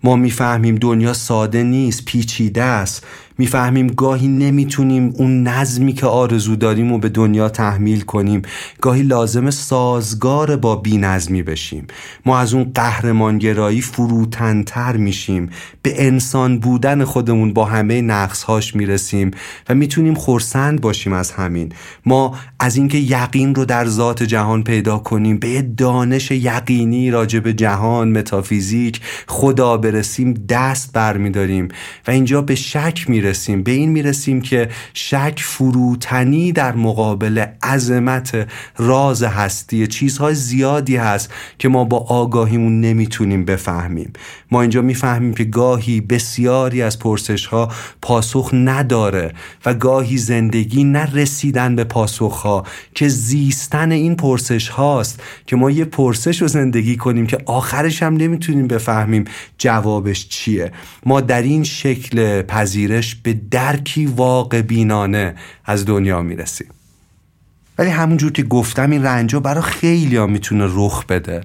ما می‌فهمیم دنیا ساده نیست پیچیده است. می‌فهمیم گاهی نمی‌تونیم اون نظمی که آرزو داریم و به دنیا تحمیل کنیم. گاهی لازم سازگار با بی نظمی بشیم. ما از اون قهرمانگرایی فروتنتر میشیم. به انسان بودن خودمون با همه نقصهاش می‌رسیم و می‌تونیم خورسند باشیم از همین. ما از اینکه یقین رو در ذات جهان پیدا کنیم به دانش یقینی راجع جهان متافیزیک خدا برسیم دست برمیداریم. و اینجا به شک می‌رسیم. می‌رسیم. به این می‌رسیم که شک فروتنی در مقابل عظمت راز هستی. چیزهای زیادی هست که ما با آگاهیمون نمی‌تونیم بفهمیم. ما اینجا می‌فهمیم که گاهی بسیاری از پرسش ها پاسخ نداره و گاهی زندگی نرسیدن به پاسخ ها که زیستن این پرسش هاست که ما یه پرسش رو زندگی کنیم که آخرش هم نمی‌تونیم بفهمیم جوابش چیه. ما در این شکل پذیرش به درکی واقع بینانه از دنیا می‌رسیم ولی همونجور که گفتم این رنجا برای خیلی ها می‌تونه رخ بده.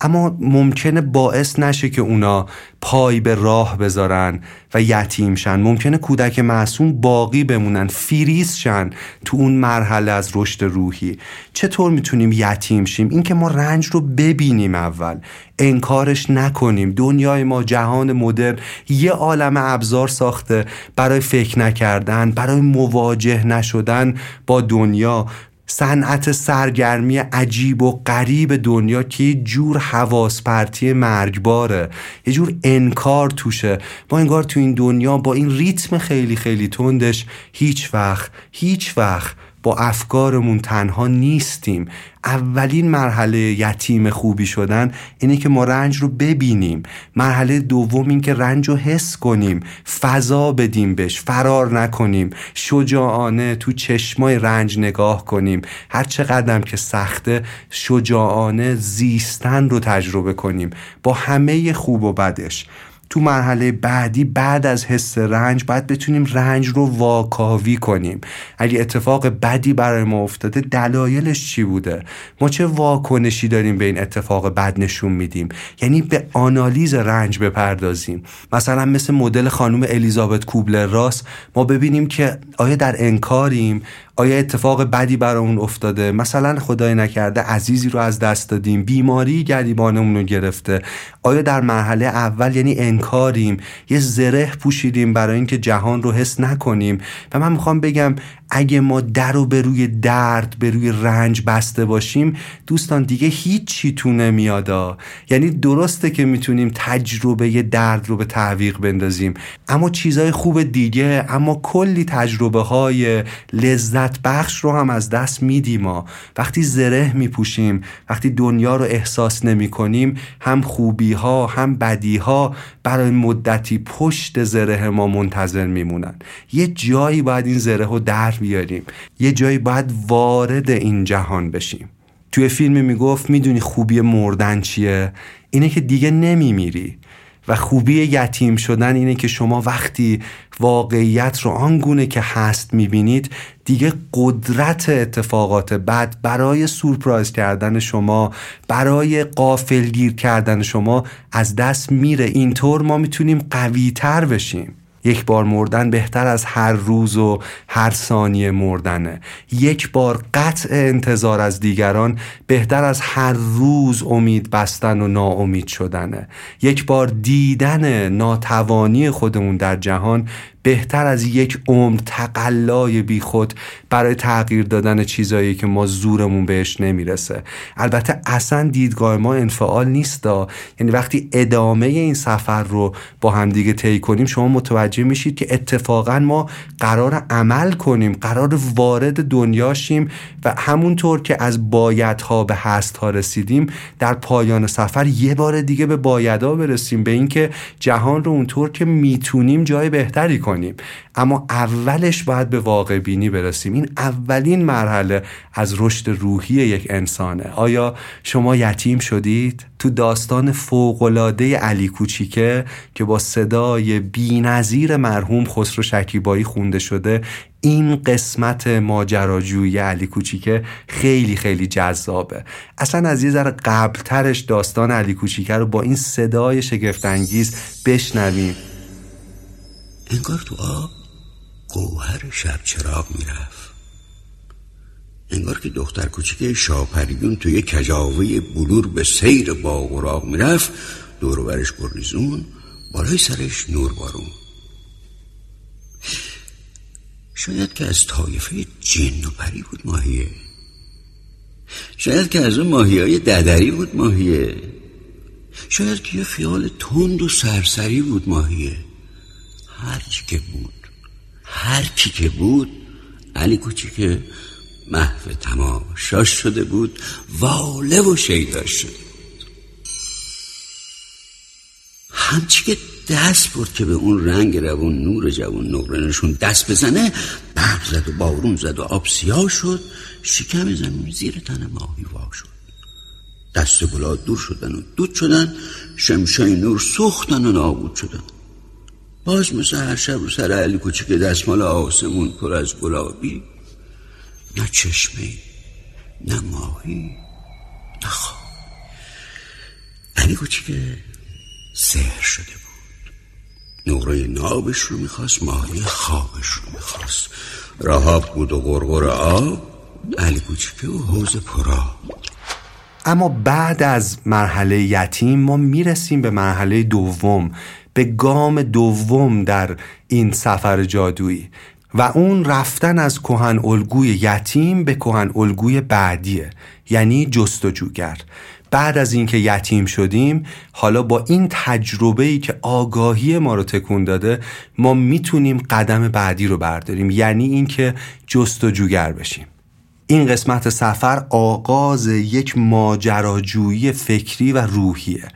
اما ممکنه باعث نشه که اونا پای به راه بذارن و یتیم شن. ممکنه کودک معصوم باقی بمونن فریز شن تو اون مرحله از رشد روحی. چطور می‌تونیم یتیم شیم؟ اینکه ما رنج رو ببینیم اول. انکارش نکنیم. دنیای ما جهان مدرن یه عالم ابزار ساخته. برای فکر نکردن برای مواجه نشدن با دنیا. صنعت سرگرمی عجیب و غریب دنیا که یه جور حواس پرتی مرگباره یه جور انکار توشه. ما انگار تو این دنیا با این ریتم خیلی خیلی تندش هیچ وقت هیچ وقت با افکارمون تنها نیستیم. اولین مرحله یتیم خوبی شدن اینه که ما رنج رو ببینیم. مرحله دوم این که رنج رو حس کنیم. فضا بدیم بهش فرار نکنیم. شجاعانه تو چشمای رنج نگاه کنیم. هر چقدرم که سخته شجاعانه زیستن رو تجربه کنیم. با همه خوب و بدش. تو مرحله بعدی بعد از حس رنج باید بتونیم رنج رو واکاوی کنیم. اگه اتفاق بدی برای ما افتاده دلایلش چی بوده؟ ما چه واکنشی داریم به این اتفاق بد نشون میدیم؟ یعنی به آنالیز رنج بپردازیم. مثلا مثل مدل خانم الیزابت کوبلر راس ما ببینیم که آیا در انکاریم؟ آیا اتفاق بدی برامون افتاده؟ مثلا خدای نکرده عزیزی رو از دست دادیم بیماری گریبانمون رو گرفته. آیا در مرحله اول یعنی انکاریم یه زره پوشیدیم برای اینکه جهان رو حس نکنیم؟ و من می‌خوام بگم اگه ما در رو به روی درد به روی رنج بسته باشیم دوستان دیگه هیچی تو نمیادا یعنی درسته که می‌تونیم تجربه درد رو به تعویق بندازیم اما چیزای خوب دیگه اما کلی تجربه های لذت بخش رو هم از دست میدیم ما. وقتی زره میپوشیم وقتی دنیا رو احساس نمی کنیم هم خوبی ها هم بدی ها برای مدتی پشت زره ما منتظر میمونن. یه جایی باید این زره رو در بیاریم. یه جایی باید وارد این جهان بشیم. توی فیلم می‌گفت می‌دونی خوبی مردن چیه؟ اینه که دیگه نمیمیری. و خوبی یتیم شدن اینه که شما وقتی واقعیت رو آنگونه که هست می‌بینید دیگه قدرت اتفاقات بد برای سورپرایز کردن شما برای قافلگیر کردن شما از دست میره. اینطور ما می‌تونیم قوی تر بشیم. یک بار مردن بهتر از هر روز و هر ثانیه مردنه. یک بار قطع انتظار از دیگران بهتر از هر روز امید بستن و ناامید شدنه. یک بار دیدن ناتوانی خودمون در جهان بهتر از یک عمر تقلای بیخود برای تغییر دادن چیزایی که ما زورمون بهش نمی‌رسه. البته اصلا دیدگاه ما انفعال نیست یعنی وقتی ادامه این سفر رو با همدیگه طی کنیم شما متوجه میشید که اتفاقا ما قرار عمل کنیم قرار وارد دنیا شیم و همونطور که از بایدها به هستها رسیدیم در پایان سفر یه بار دیگه به بایدها برسیم به اینکه جهان رو اونطور که می‌تونیم جای بهتری کنیم. اما اولش باید به واقع بینی برسیم. این اولین مرحله از رشد روحی یک انسانه. آیا شما یتیم شدید؟ تو داستان فوقالعاده علی کوچیکه که با صدای بینظیر مرحوم خسرو شکیبایی خونده شده این قسمت ماجراجویی علی کوچیکه خیلی خیلی جذابه. اصلا از یه ذره قبلترش داستان علی کوچیکه رو با این صدای شگفتانگیز بشنویم. انگار تو آب گوهر شب چراغ می‌رفت. انگار که دختر کوچیک شاپریون توی کجاوه بلور به سیر باغ و می‌رفت دور برش گریزون بالای سرش نور بارون. شاید که از طایفه جن و پری بود ماهیه. شاید که از اون ماهی های ددری بود ماهیه. شاید که یه خیال تند و سرسری بود ماهیه. هر چی که بود هر کی که بود علی کوچیک محو تماشاش شده بود. واله و شیداش شده بود. همچی که دست برد که به اون رنگ روون نور جوون نقرنشون دست بزنه برق زد و بارون زد و آب سیاه شد. شکم زمین زیر تن ماهی وا شد. دست گلا دور شدن و دود شدن. شمشای نور سوختن و نابود شدن. باز مثل هر شب رو سر علی کوچیک دستمال آسمون پر از گلابی. نه چشمه نه ماهی نه خواب. علی کوچیک سهر شده بود. نقره نابش رو می‌خواست ماهی خوابش رو می‌خواست. راهاب بود و غرغر آب. علی کوچیک و حوز پرا اما بعد از مرحله یتیم ما می‌رسیم به مرحله دوم به گام دوم در این سفر جادویی. و اون رفتن از کهن الگوی یتیم به کهن الگوی بعدیه یعنی جستجوگر. بعد از اینکه یتیم شدیم حالا با این تجربه ای که آگاهی ما رو تکون داده ما می‌تونیم قدم بعدی رو برداریم یعنی اینکه جستجوگر بشیم. این قسمت سفر آغاز یک ماجراجویی فکری و روحیه.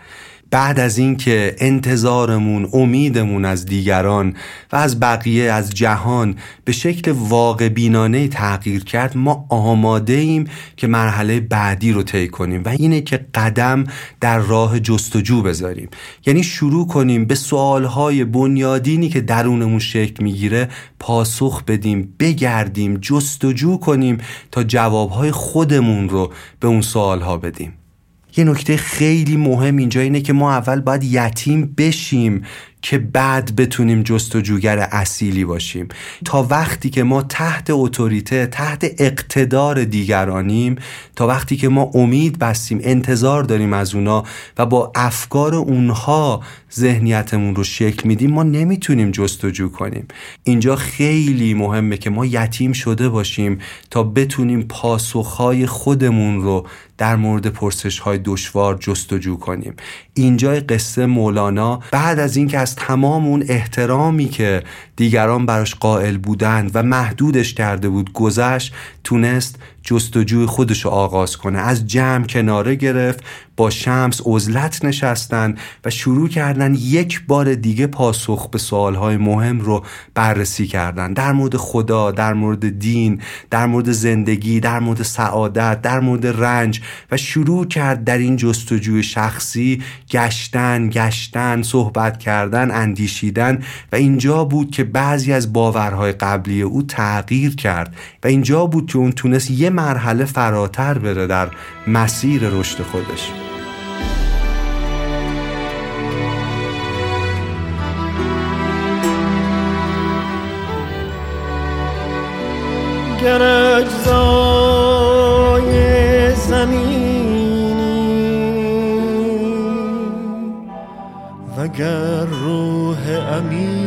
بعد از اینکه انتظارمون امیدمون از دیگران و از بقیه از جهان به شکل واقع بینانه تغییر کرد ما آماده ایم که مرحله بعدی رو طی کنیم و اینه که قدم در راه جستجو بذاریم. یعنی شروع کنیم به سوالهای بنیادینی که درونمون شکل می‌گیره پاسخ بدیم بگردیم جستجو کنیم تا جوابهای خودمون رو به اون سوالها بدیم. یه نکته خیلی مهم اینجا اینه که ما اول باید یتیم بشیم. که بعد بتونیم جستجوگر اصیلی باشیم. تا وقتی که ما تحت اتوریته تحت اقتدار دیگرانیم تا وقتی که ما امید بستیم انتظار داریم از اونا و با افکار اونها ذهنیتمون رو شکل میدیم ما نمی‌تونیم جستجو کنیم. اینجا خیلی مهمه که ما یتیم شده باشیم تا بتونیم پاسخهای خودمون رو در مورد پرسش های دشوار جستجو کنیم. اینجا قصه مولانا بعد از اینکه تمام اون احترامی که دیگران براش قائل بودند و محدودش کرده بود گذشت تونست جستجوی خودش رو آغاز کنه. از جمع کناره گرفت با شمس عزلت نشستن و شروع کردن یک بار دیگه پاسخ به سوالهای مهم رو بررسی کردن. در مورد خدا در مورد دین در مورد زندگی در مورد سعادت در مورد رنج و شروع کرد در این جستجوی شخصی گشتن گشتن صحبت کردن اندیشیدن و اینجا بود که بعضی از باورهای قبلی او تغییر کرد و اینجا بود که اون تونست یه مرحله فراتر بره در مسیر رشد خودش. گر اجزای زمینی وگر روح امینی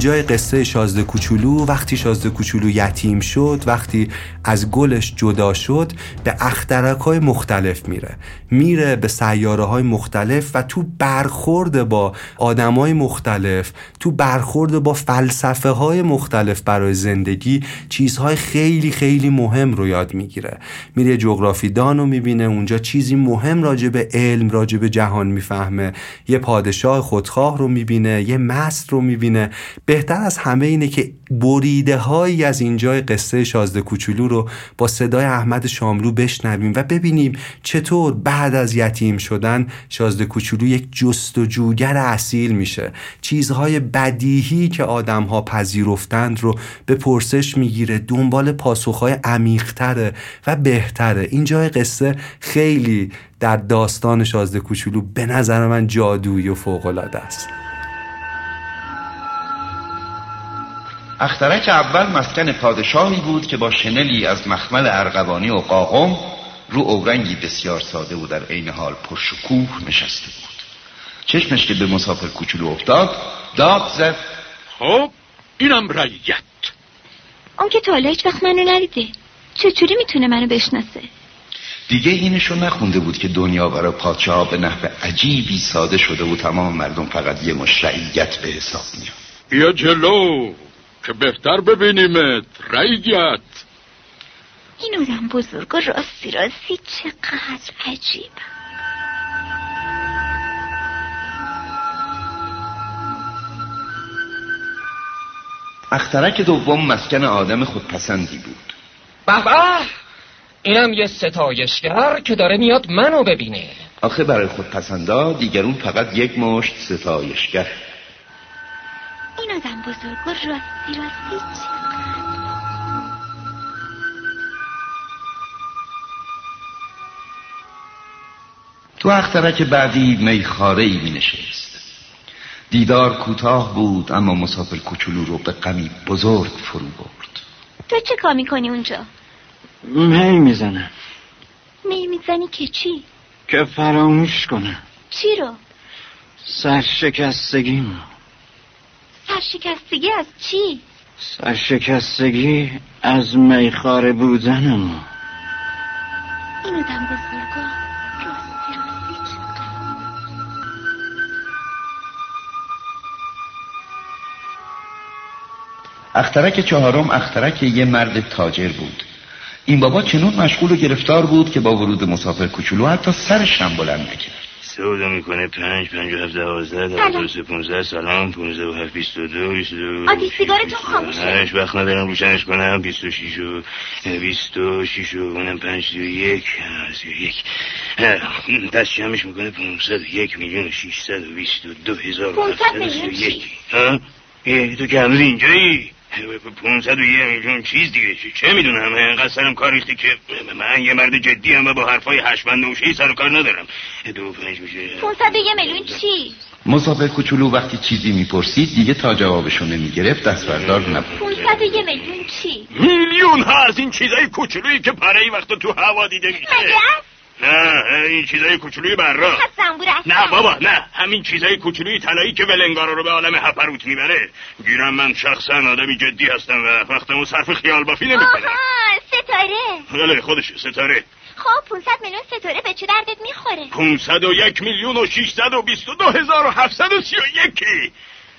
اینجای قصه شازده کوچولو وقتی شازده کوچولو یتیم شد وقتی از گلش جدا شد به اخترک های مختلف میره. میره به سیاره های مختلف و تو برخورد با آدم های مختلف تو برخورد با فلسفه های مختلف برای زندگی چیزهای خیلی خیلی مهم رو یاد می‌گیره. میره جغرافی دان رو می‌بینه اونجا چیزی مهم راجع به علم راجع به جهان می‌فهمه. یه پادشاه خودخواه رو می‌بینه یه مست رو می‌بینه. بهتر از همه اینه که بریده هایی از اینجای قصه شازده کوچولو رو با صدای احمد شاملو بشنویم و ببینیم چطور بعد از یتیم شدن شازده کوچولو یک جستجوگر اصیل میشه. چیزهای بدیهی که آدم ها پذیرفتند رو به پرسش می‌گیره دنبال پاسخهای عمیقتره و بهتره. اینجای قصه خیلی در داستان شازده کوچولو به نظر من جادویی و فوقالعاده است. اخترک اول مسکن پادشاهی بود که با شنلی از مخمل ارغوانی و قاقم رو اورنگی بسیار ساده و در عین حال پرشکوه نشسته بود. چشمش که به مسافر کوچولو افتاد داد زد خب اینم رعیت. اون که تا حالا هیچ وقت منو ندیده. چجوری می‌تونه منو بشناسه؟ دیگه اینشو نخونده بود که دنیا برای پادشاه به نحو عجیبی ساده شده و تمام مردم فقط یه مش رعیت به حساب میاد بیا جلو. که بهتر ببینیمت رعیت این آدم بزرگ و راستی راستی چقدر عجیب. اخترک دوم مسکن آدم خودپسندی بود. به به اینم یه ستایشگر که داره میاد منو ببینه. آخه برای خودپسندا دیگرون فقط یک مشت ستایشگر. این آدم بزرگ و راستی راستی چقدر تو اخترک بعدی میخاره ای می نشست دیدار کوتاه بود اما مسافر کوچولو رو به غمی بزرگ فرو برد. تو چه کار می‌کنی اونجا؟ می می‌زنم می می‌زنی که چی؟ که فراموش کنم. چی رو؟ سرشکستگیم سرشکستگی از چی؟ سرشکستگی از میخاره بودن ما. اینو دم بزرگا راستی راستی چقدر اخترک چهارم اخترک یه مرد تاجر بود. این بابا چنون مشغول و گرفتار بود که با ورود مسافر کوچولو حتی سرش هم بلند نکرد. سودا می‌کنه. پنج پنج و هفت دوازده دوازده سه پونزده سلام. پونزده و هفت بیست و دو بیست و دو آدی سیگارتون خاموشه. هشت وقت ندارم روشنش کنم. بیست و شیش و بیست و شیش و اونم پنج سی و یک. سی و یک. دست جمعش می‌کنه پونصد و یک میلیون و شیشصد و بیست و دو هزار و هفتصد و یک. تو که هنوز اینجایی؟ پونصد و یه میلیون چیز دیگه چه- چه می‌دونم انقدر سرم کار ریخته که من یه مرد جدی هم و با حرفای هشمند نوشهی سر و کار ندارم دو و پنج میشه 501 میلیون چی؟ مسافر کوچولو وقتی چیزی می‌پرسید دیگه تا جوابشو نمی‌گرفت دست بردار نبود 501 میلیون چی؟ میلیون ها از این چیزای کوچولویی که پره ای وقت تو هوا دیده میشه مگه؟ نه این چیزای کوچولوی برا نه بابا نه. همین چیزای کوچولوی طلایی که ولنگارا رو به عالم هپروت می‌بره. گیرم من شخصا آدمی جدی هستم و وقتمو صرف خیال بافی نمی‌کنم. آها ستاره. بله خودش ستاره. خب 500 میلیون ستاره به چه دردت می‌خوره؟ 501 میلیون و 622 هزار و 731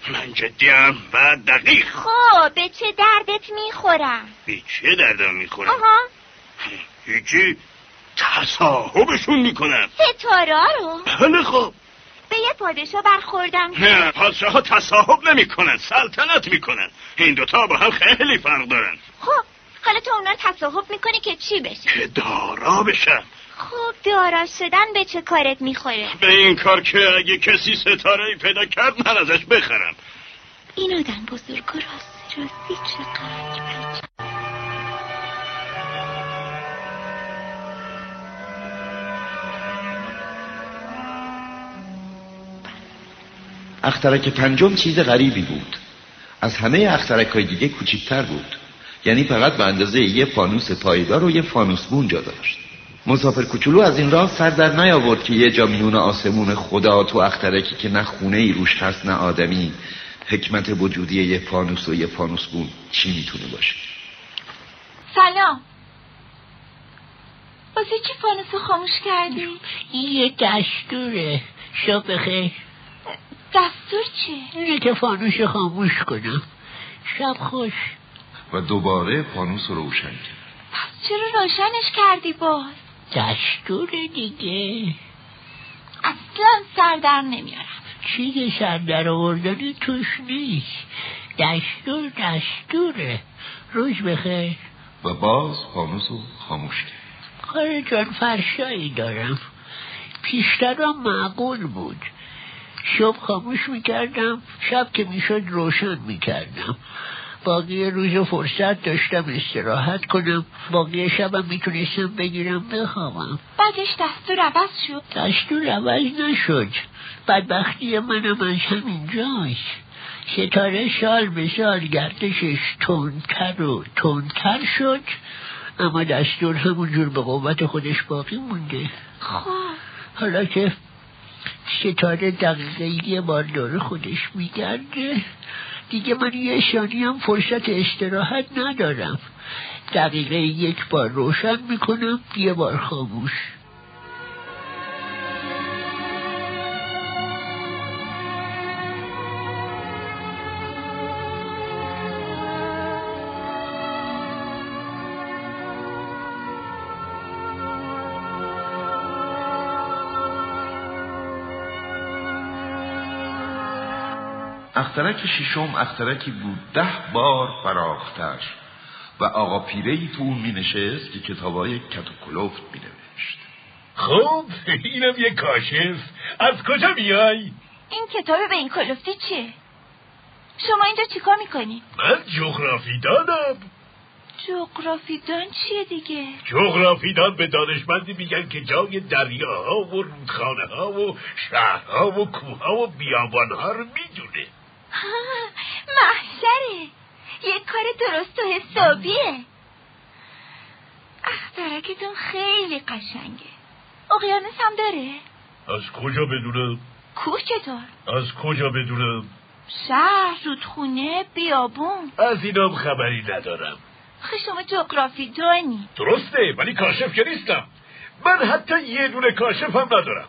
من جدیم و دقیق. خب به چه دردت می‌خورم؟ به چه دردم می‌خورم آها. هیچی. تصاحبشون می‌کنم ستاره رو؟ بله خب به یه پادشاه برخوردم نه پادشاه ها تصاحب نمی‌کنن سلطنت می‌کنن. این دوتا با هم خیلی فرق دارن. خب حالا تو اونا تصاحب می‌کنی که چی بشه؟ که دارا بشن. خب دارا شدن به چه کارت می‌خوره؟ به این کار که اگه کسی ستاره ای پیدا کرد من ازش بخرم. این آدم بزرگ و راستی راستی چقدر اخترک پنجم چیز غریبی بود. از همه اخترک های دیگه کوچیکتر بود. یعنی فقط به اندازه یه فانوس پایدار و یه فانوس بون جا داشت. مسافر کوچولو از این راه سر در نیاورد که یه جا میون آسمون خدا تو اخترکی که نه خونه ای روش هست نه آدمی. حکمت وجودی یه فانوس و یه فانوس بون چی می‌تونه باشه؟ سلام. واسه چی فانوسو خاموش کردی؟ این یه دستوره. شب بخیر. دستور چیه؟ اینه که فانوش خاموش کنم. شب خوش. و دوباره فانوس رو روشن کرد. پس چرا روشنش کردی باز؟ دستور دیگه. اصلا سر در نمیارم. چیز سر در آوردنی توش نیست. دستور دستوره. روز بخیر. و باز فانوس رو خاموش کرد. کار جان فرشایی دارم. پیشترم معقول بود. شب خاموش می‌کردم شب که می‌شد روشن می‌کردم. باقی روز فرصت داشتم استراحت کنم. باقی شبم می‌تونستم بگیرم بخوابم. بعدش دستور عوض شد. دستور عوض نشد. بدبختی منم از همین جاست ستاره سال به سال گردشش تندتر و تندتر شد. اما دستور همونجور به قوت خودش باقی مونده. خب. حالا که ستاره دقیقه یه بار دور خودش میگرده. دیگه من یه ثانی هم فرصت استراحت ندارم. دقیقه یک بار روشن می‌کنم یه بار خاموش. اخترک ششم اخترکی بود ده بار فراختر و آقا پیره تو اون می نشست که کتابای کت و کلفت می نوشت خب اینم یه کاشف از کجا میای؟ این کتاب به این کلفتی چیه؟ شما اینجا چیکار می‌کنی؟ من جغرافی دانم جغرافی دان چیه دیگه؟ جغرافی دان به دانشمندی میگن که جای دریاها و رودخانه ها و شهرها و کوها و بیابانها رو می‌دونه ها، محشره. یک کار درست و حسابیه. اخترکتون خیلی قشنگه. اقیانوس هم داره. از کجا بدونم؟ کوه چطور؟ از کجا بدونم؟ شهر رودخونه بیابون. از اینام خبری ندارم. خب شما جغرافی دانی. درسته ولی کاشف که نیستم. من حتی یه دونه کاشف هم ندارم.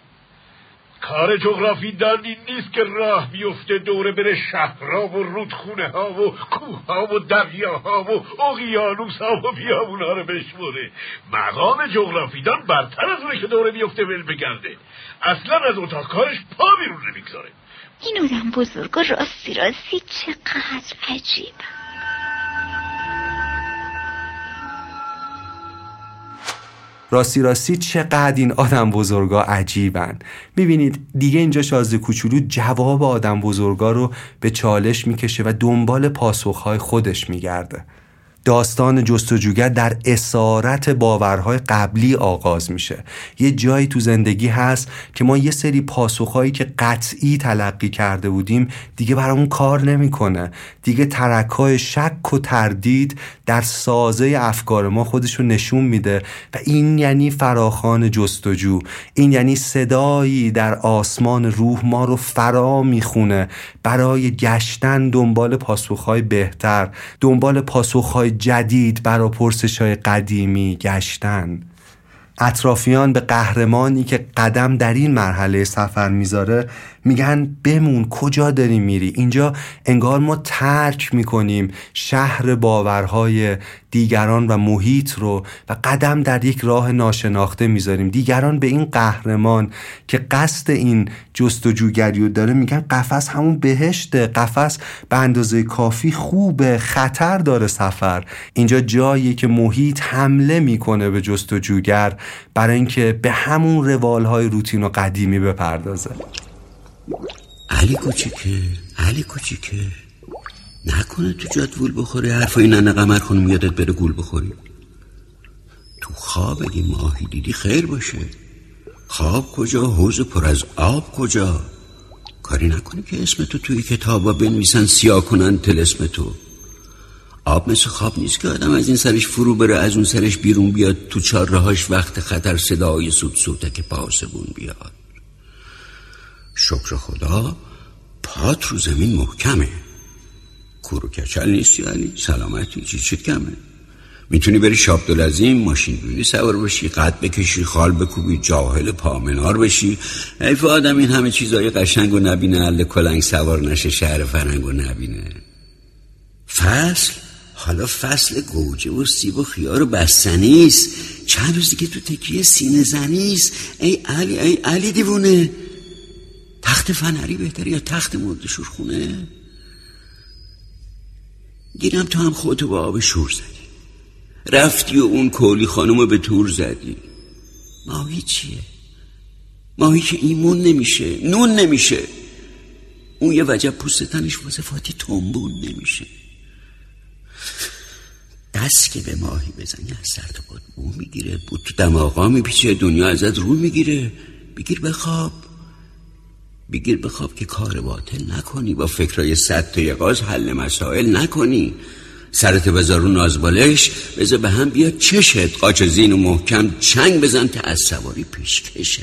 کار جغرافی دان نیست که راه بیفته دوره بره شهرها و رودخونه ها و کوه ها و دریاها و اقیانوس ها و بیابون ها رو بشموره. مقام جغرافیدان برتر از اونه که دوره بیفته ول بگرده. اصلا از اتاق کارش پا بیرون نمی‌گذاره. این آدم بزرگ و راستی راستی چقدر عجیب راستی راستی چقدر این آدم بزرگا عجیبن. می‌بینید دیگه اینجا شازده کوچولو جواب آدم بزرگا رو به چالش می‌کشه و دنبال پاسخهای خودش میگرده. داستان جستجوگر در اسارت باورهای قبلی آغاز میشه. یه جایی تو زندگی هست که ما یه سری پاسخهایی که قطعی تلقی کرده بودیم دیگه برامون کار نمی‌کنه. دیگه ترکای شک و تردید در سازه افکار ما خودش رو نشون میده و این یعنی فراخان جستجو. این یعنی صدایی در آسمان روح ما رو فرا می‌خونه. برای گشتن دنبال پاسخهای بهتر دنبال پاسخهای جدید برای پرسش های قدیمی گشتن. اطرافیان به قهرمانی که قدم در این مرحله سفر می‌ذاره میگن بمون کجا داری میری؟ اینجا انگار ما ترک می‌کنیم شهر باورهای دیگران و محیط رو و قدم در یک راه ناشناخته می‌ذاریم. دیگران به این قهرمان که قصد این جستجوگری رو داره میگن قفس همون بهشته. قفس به اندازه کافی خوبه خطر داره سفر. اینجا جایی که محیط حمله می‌کنه به جستجوگر برای اینکه به همون روالهای روتین و قدیمی بپردازه. علی کوچیکه علی کوچیکه. نکنه تو جاد وول بخوری حرفای ننه قمر خانم یادت بره گول بخوری. تو خواب اگه ماهی دیدی خیر باشه. خواب کجا؟ حوز پر از آب کجا؟ کاری نکنی که اسم تو توی کتابا بنویسن سیاه کنن تل اسم تو. آب مثل خواب نیست که آدم از این سرش فرو بره از اون سرش بیرون بیاد تو چارهاش وقت خطر صدای سود که پاسبون بیاد. شکر خدا پات رو زمین محکمه. کورو کچل نیستی علی سلامتی چی چی کمه. می‌تونی بری شاب دلزیم ماشین بیونی سوار بشی قد بکشی خال بکوبی جاهل پامنار بشی. حیف آدم این همه چیزای قشنگ و نبینه علی کلنگ سوار نشه شهر فرنگ و نبینه. فصل؟ حالا فصل گوجه و سیب و خیار و بستنیست چند روز دیگه تو تکیه سینه زنیست ای علی ای علی دیوونه. تخت فنری بهتر یا تخت مرد شورخونه گیرم تو هم خودتو با آب شور زدی. رفتی و اون کولی خانم به تور زدی. ماهی چیه؟ ماهی که ایمون نمیشه نون نمیشه. اون یه وجب پوست تنش وظفاتی تنبون نمیشه. دست که به ماهی بزنی از سر تو بو می‌گیره بود تو دماغا میپیچه دنیا ازت رو می‌گیره. بگیر بخواب بگیر بخواب که کار باطل نکنی. با فکرای صد تا یقاز حل مسائل نکنی. سرت بذارو نازبالش بذار به هم بیاد چشت. قاچ زین و محکم چنگ بزن تا از سواری پیش کشت.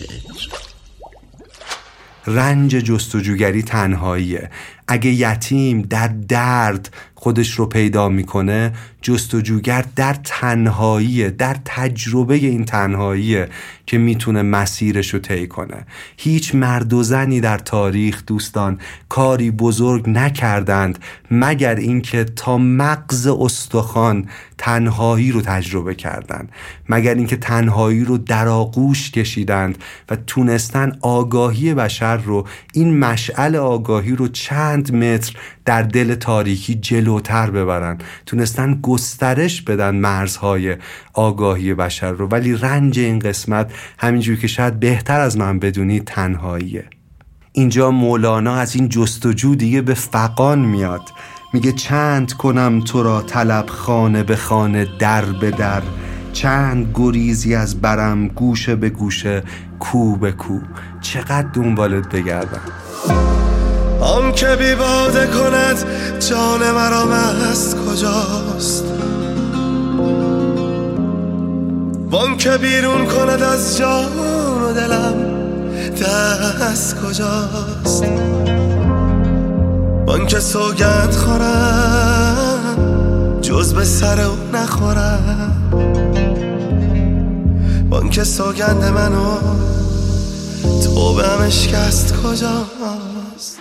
رنج جستجوگری تنهاییه. اگه یتیم در درد خودش رو پیدا می‌کنه جستجوگر در تنهایی در تجربه این تنهاییه که می‌تونه مسیرش رو طی کنه. هیچ مرد و زنی در تاریخ دوستان کاری بزرگ نکردند مگر اینکه تا مغز استخوان تنهایی رو تجربه کردند مگر اینکه تنهایی رو در آغوش کشیدند و تونستن آگاهی بشر رو این مشعل آگاهی رو چند متر در دل تاریکی جلوتر ببرن. تونستن گسترش بدن مرزهای آگاهی بشر رو. ولی رنج این قسمت همینجور که شاید بهتر از من بدونی تنهاییه. اینجا مولانا از این جستجو دیگه به فقان میاد. میگه چند کنم تو را طلب خانه به خانه در به در. چند گریزی از برم گوشه به گوشه کو به کو. چقدر دنبالت بگردم؟ آن که بی باده کند جان مرا مست کجاست؟ وان که بیرون کند از جان و دلم دست کجاست؟ وان که سوگند خورم جز به سر او نخورم. بانک سوگند منو تو به اشکست کجاست؟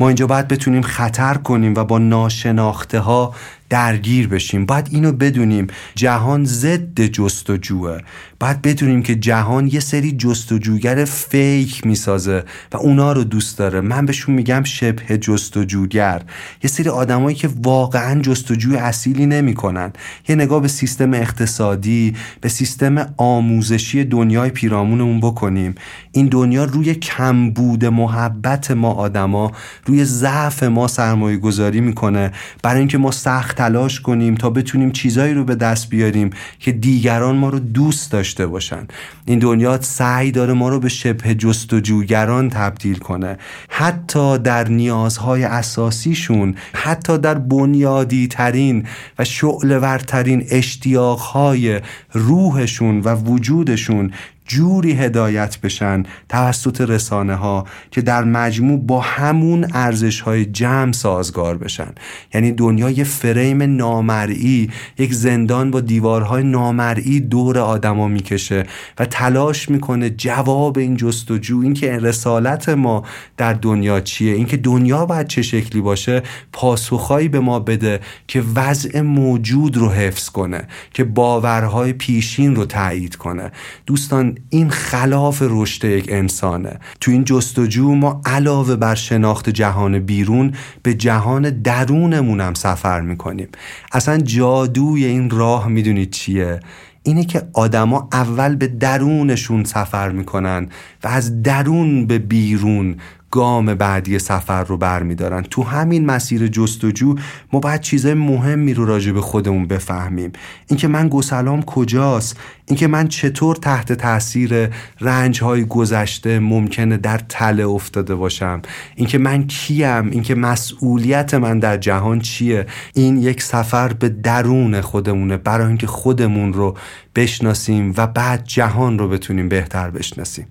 ما اینجا باید بتونیم خطر کنیم و با ناشناخته ها درگیر بشیم. باید اینو بدونیم. جهان ضد جستجوه. باید بدونیم که جهان یه سری جستجوگر فیک می‌سازه و اونا رو دوست داره. من بهشون میگم شبه جستجوگر. یه سری آدمایی که واقعا جستجوی اصیلی نمی‌کنن. یه نگاه به سیستم اقتصادی به سیستم آموزشی دنیای پیرامونمون بکنیم. این دنیا روی کمبود محبت ما آدما روی ضعف ما سرمایه گذاری می‌کنه. برای اینکه ما سخت تلاش کنیم تا بتونیم چیزایی رو به دست بیاریم که دیگران ما رو دوست داشته باشن. این دنیا سعی داره ما رو به شبه جستجوگران تبدیل کنه. حتی در نیازهای اساسیشون حتی در بنیادی ترین و شعله ورترین اشتیاقهای روحشون و وجودشون جوری هدایت بشن توسط رسانه ها که در مجموع با همون ارزش های جمع سازگار بشن. یعنی دنیا یه فریم نامرئی یک زندان با دیوارهای نامرئی دور آدما می‌کشه و تلاش می‌کنه جواب این جستجو اینکه رسالت ما در دنیا چیه اینکه دنیا باید چه شکلی باشه پاسخهایی به ما بده که وضع موجود رو حفظ کنه که باورهای پیشین رو تایید کنه. دوستان این خلاف رشد یک انسانه. تو این جستجو ما علاوه بر شناخت جهان بیرون به جهان درونمون هم سفر می‌کنیم. اصلا جادوی این راه می‌دونید چیه؟ اینه که آدما اول به درونشون سفر می‌کنن و از درون به بیرون گام بعدی سفر رو برمیدارن. تو همین مسیر جستجو ما باید چیزای مهمی رو راجع به خودمون بفهمیم. اینکه من گسلام کجاست؟ اینکه من چطور تحت تاثیر رنج های گذشته ممکنه در تله افتاده باشم؟ اینکه من کیم؟ اینکه مسئولیت من در جهان چیه؟ این یک سفر به درون خودمونه. برای اینکه خودمون رو بشناسیم و بعد جهان رو بتونیم بهتر بشناسیم.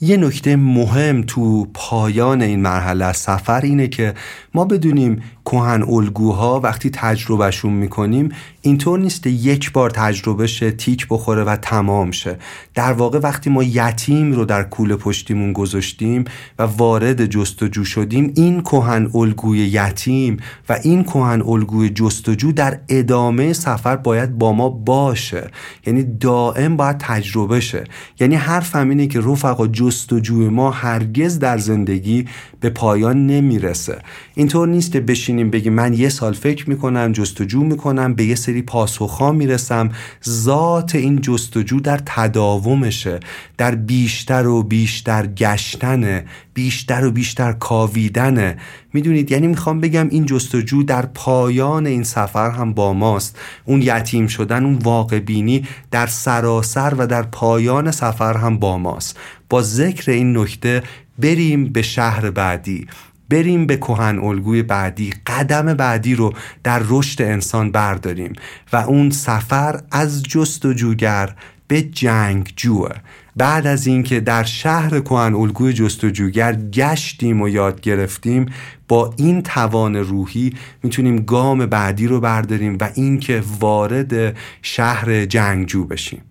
یه نکته مهم تو پایان این مرحله سفر اینه که ما بدونیم کهن الگوها وقتی تجربهشون می‌کنیم اینطور نیست یک بار تجربه شه تیک بخوره و تمام شه. در واقع وقتی ما یتیم رو در کوله پشتیمون گذاشتیم و وارد جستجو شدیم این کهن الگوی یتیم و این کهن الگوی جستجو در ادامه سفر باید با ما باشه. یعنی دائم باید تجربه شه. یعنی حرفم اینه که رفقا جستجوی ما هرگز در زندگی به پایان نمی‌رسه. اینطور نیست که بشینیم بگیم من یه سال فکر می‌کنم جستجو می‌کنم به یه سری پاسخها می‌رسم. ذات این جستجو در تداومشه در بیشتر و بیشتر گشتنه بیشتر و بیشتر کاویدنه. می‌دونید؟ یعنی می‌خوام بگم این جستجو در پایان این سفر هم با ماست. اون یتیم شدن اون واقع بینی در سراسر و در پایان سفر هم با ماست. با ذکر این نکته بریم به شهر بعدی. بریم به کهن الگوی بعدی قدم بعدی رو در رشد انسان برداریم و اون سفر از جستجوگر به جنگجوه. بعد از اینکه در شهر کهن الگوی جستجوگر گشتیم و یاد گرفتیم با این توان روحی می‌تونیم گام بعدی رو برداریم و اینکه وارد شهر جنگجو بشیم.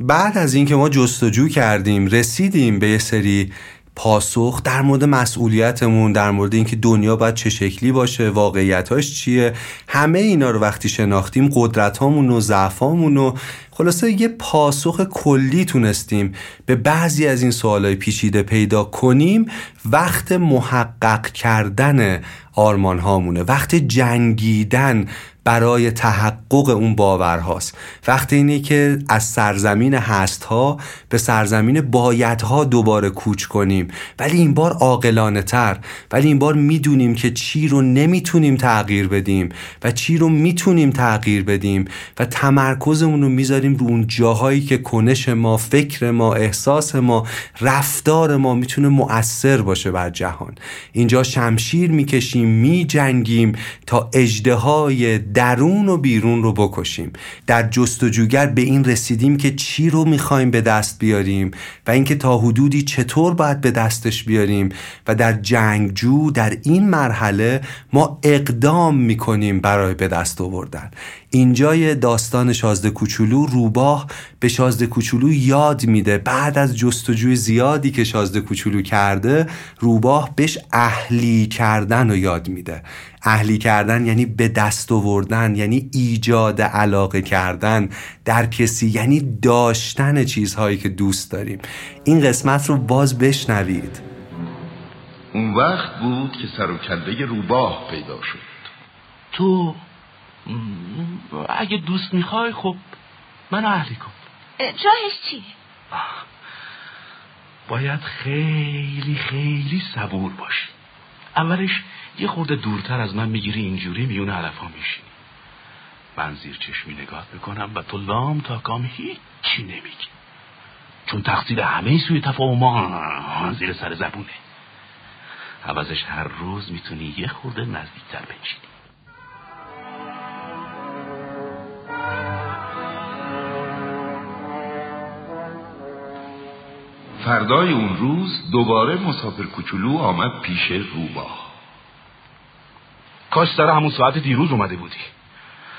بعد از اینکه ما جستجو کردیم رسیدیم به سری پاسخ در مورد مسئولیتمون در مورد اینکه دنیا باید چه شکلی باشه واقعیتاش چیه؟ همه اینا رو وقتی شناختیم قدرت و ضعفامون و خلاصه یه پاسخ کلی تونستیم به بعضی از این سوالای پیچیده پیدا کنیم وقت محقق کردن آرمان هامونه وقت جنگیدن برای تحقق اون باورهاست. وقتی اینه که از سرزمین هست ها به سرزمین بایدها دوباره کوچ کنیم. ولی این بار عاقلانه تر ولی این بار می‌دونیم که چی رو نمی‌تونیم تغییر بدیم و چی رو می‌تونیم تغییر بدیم و تمرکزمون رو می‌ذاریم رو اون جاهایی که کنش ما فکر ما احساس ما رفتار ما می‌تونه مؤثر باشه بر جهان. اینجا شمشیر می‌کشیم میجنگیم تا اجده درون و بیرون رو بکشیم. در جستجوگر به این رسیدیم که چی رو می‌خوایم به دست بیاریم و اینکه تا حدودی چطور باید به دستش بیاریم و در جنگجو در این مرحله ما اقدام می‌کنیم برای به دست آوردن. اینجای داستان شازده کوچولو روباه به شازده کوچولو یاد میده. بعد از جستجوی زیادی که شازده کوچولو کرده روباه بهش اهلی کردن رو یاد میده. اهلی کردن یعنی به دست آوردن یعنی ایجاد علاقه کردن در کسی یعنی داشتن چیزهایی که دوست داریم. این قسمت رو باز بشنوید. اون وقت بود که سر و کله روباه پیدا شد. تو اگه دوست می‌خوای خب منو اهلی کن. جاهش چیه؟ باید خیلی خیلی صبور باشی. اولش یه خورده دورتر از من می‌گیری اینجوری میون علفا میشینی. من زیر چشمی نگاه می‌کنم و تو لام تا کام هیچی نمیگی. چون تقصیر همه سوی تفاهم زیر سر زبونه. عوضش هر روز می‌تونی یه خورده نزدیکتر بچینی. فردای اون روز دوباره مسافر کوچولو آمد پیش روباه. کاش سر همون ساعت دیروز اومده بودی.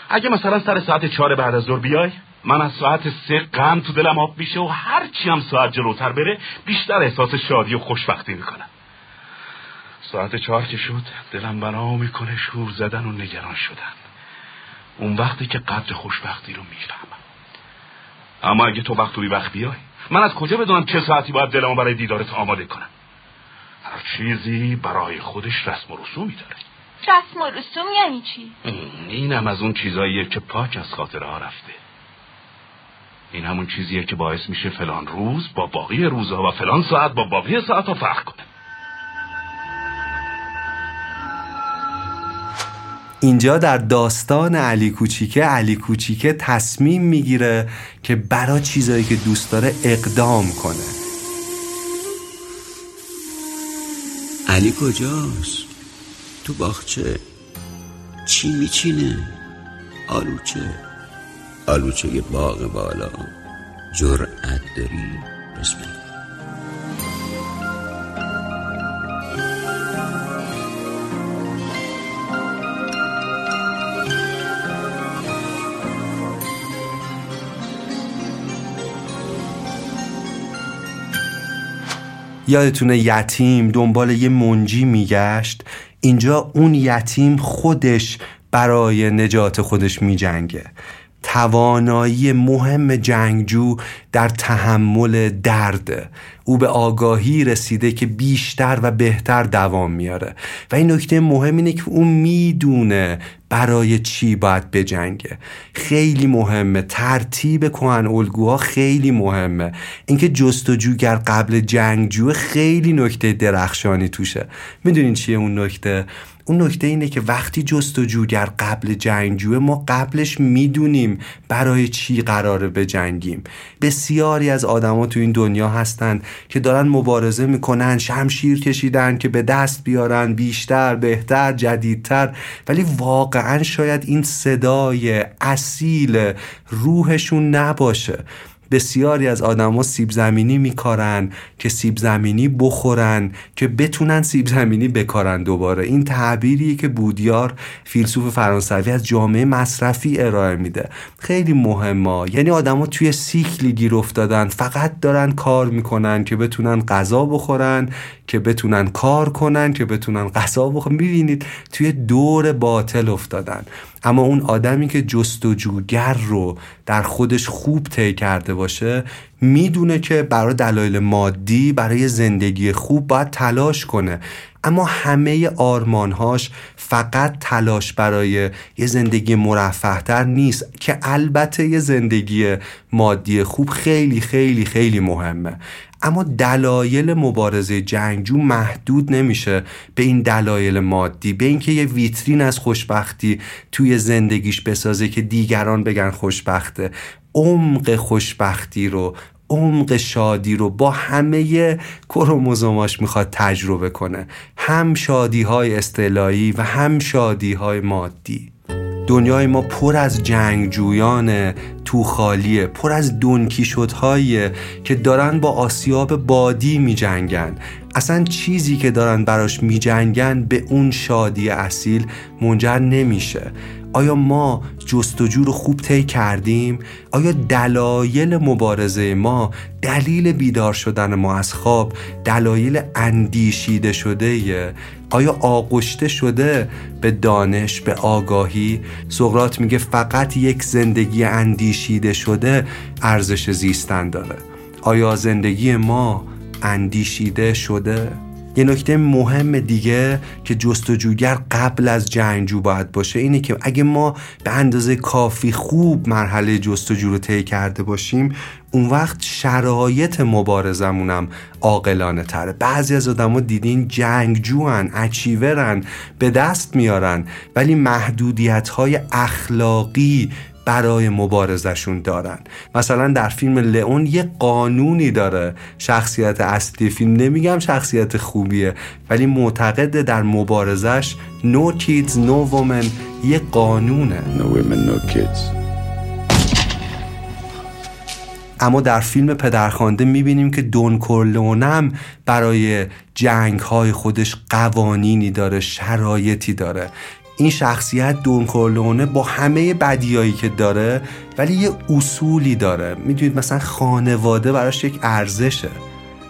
اگه مثلا سر ساعت چهار بعد از ظهر بیای من از ساعت سه غم تو دلم آب میشه و هرچی هم ساعت جلوتر بره بیشتر احساس شادی و خوشبختی می‌کنم. ساعت چهار که شد دلم بنا می‌کنه شور زدن و نگران شدن. اون وقتی که قدر خوشبختی رو می‌فهمم. اما اگه تو وقت وقت بیای من از کجا بدونم چه ساعتی باید دلمو برای دیدارت آماده کنم؟ هر چیزی برای خودش رسم و رسومی داره. رسم و رسوم یعنی چی؟ اینم از اون چیزاییه که پاک از خاطره ها رفته این همون چیزیه که باعث میشه فلان روز با باقی روزها و فلان ساعت با باقی ساعت ها فرق کنه اینجا در داستان علی کوچیکه علی کوچیکه تصمیم می‌گیره که برا چیزایی که دوست داره اقدام کنه علی کجاست؟ تو باغچه چی میچینه؟ آلوچه آلوچه باغ بالا جرأت داری؟ بسم الله یادتونه یتیم دنبال یه منجی میگشت اینجا اون یتیم خودش برای نجات خودش میجنگه. توانایی مهم جنگجو در تحمل درد. او به آگاهی رسیده که بیشتر و بهتر دوام میاره. و این نکته مهم اینه که او می‌دونه برای چی باید بجنگه خیلی مهمه. ترتیب کهن الگوها خیلی مهمه. اینکه جستجوگر قبل جنگجو خیلی نکته درخشانی توشه. می‌دونین چیه اون نکته؟ اون نکته اینه که وقتی جستجوگر قبل جنگجوه ما قبلش می‌دونیم برای چی قراره بجنگیم. بسیاری از آدما تو این دنیا هستند که دارن مبارزه می‌کنن شمشیر کشیدن که به دست بیارن بیشتر بهتر جدیدتر. ولی واقعا شاید این صدای اصیل روحشون نباشه. بسیاری از آدما سیب زمینی میکارن که سیب زمینی بخورن که بتونن سیب زمینی بکارن دوباره. این تعبیری که بودیار فیلسوف فرانسوی از جامعه مصرفی ارائه میده. خیلی مهمه. یعنی آدما توی سیکلی گیر افتادن. فقط دارن کار می‌کنن که بتونن غذا بخورن که بتونن کار کنن که بتونن غذا بخورن می‌بینید توی دور باطل افتادن. اما اون آدمی که جستجوگر رو در خودش خوب طی کرده باشه می‌دونه که برای دلایل مادی برای زندگی خوب باید تلاش کنه. اما همه آرمانهاش فقط تلاش برای یه زندگی مرفهتر نیست که البته یه زندگی مادی خوب خیلی خیلی خیلی مهمه. اما دلایل مبارزه جنگجو محدود نمیشه به این دلایل مادی به اینکه یه ویترین از خوشبختی توی زندگیش بسازه که دیگران بگن خوشبخته. عمق خوشبختی رو عمق شادی رو با همه کروموزوماش می‌خواد تجربه کنه. هم شادی های و هم شادی های مادی. دنیای ما پر از جنگجویان تو خالیه پر از دونکی که دارن با آسیاب بادی می جنگن اصلا چیزی که دارن براش می جنگن به اون شادی اصیل منجر نمیشه. آیا ما جستجو رو خوب طی کردیم؟ آیا دلایل مبارزه ما دلیل بیدار شدن ما از خواب دلایل اندیشیده شده آیا آغشته شده به دانش به آگاهی؟ سقرات میگه فقط یک زندگی اندیشیده شده ارزش زیستن داره. آیا زندگی ما اندیشیده شده؟ یه نکته مهم دیگه که جستجوگر قبل از جنگجو باید باشه اینه که اگه ما به اندازه کافی خوب مرحله جستجو رو طی کرده باشیم اون وقت شرایط مبارزمونم عاقلانه تره. بعضی از آدما دیدین جنگجوان اچیورن به دست میارن ولی محدودیت های اخلاقی برای مبارزشون دارن. مثلا در فیلم لئون یه قانونی داره. شخصیت اصلی فیلم نمیگم شخصیت خوبیه ولی معتقد در مبارزش no kids no women یه قانونه. No women no kids. اما در فیلم پدرخوانده می‌بینیم که دون کورلونم برای جنگ های خودش قوانینی داره شرایطی داره. این شخصیت دون کورلونه با همه بدیایی که داره ولی یه اصولی داره. می‌دونید مثلا خانواده براش یک ارزشه.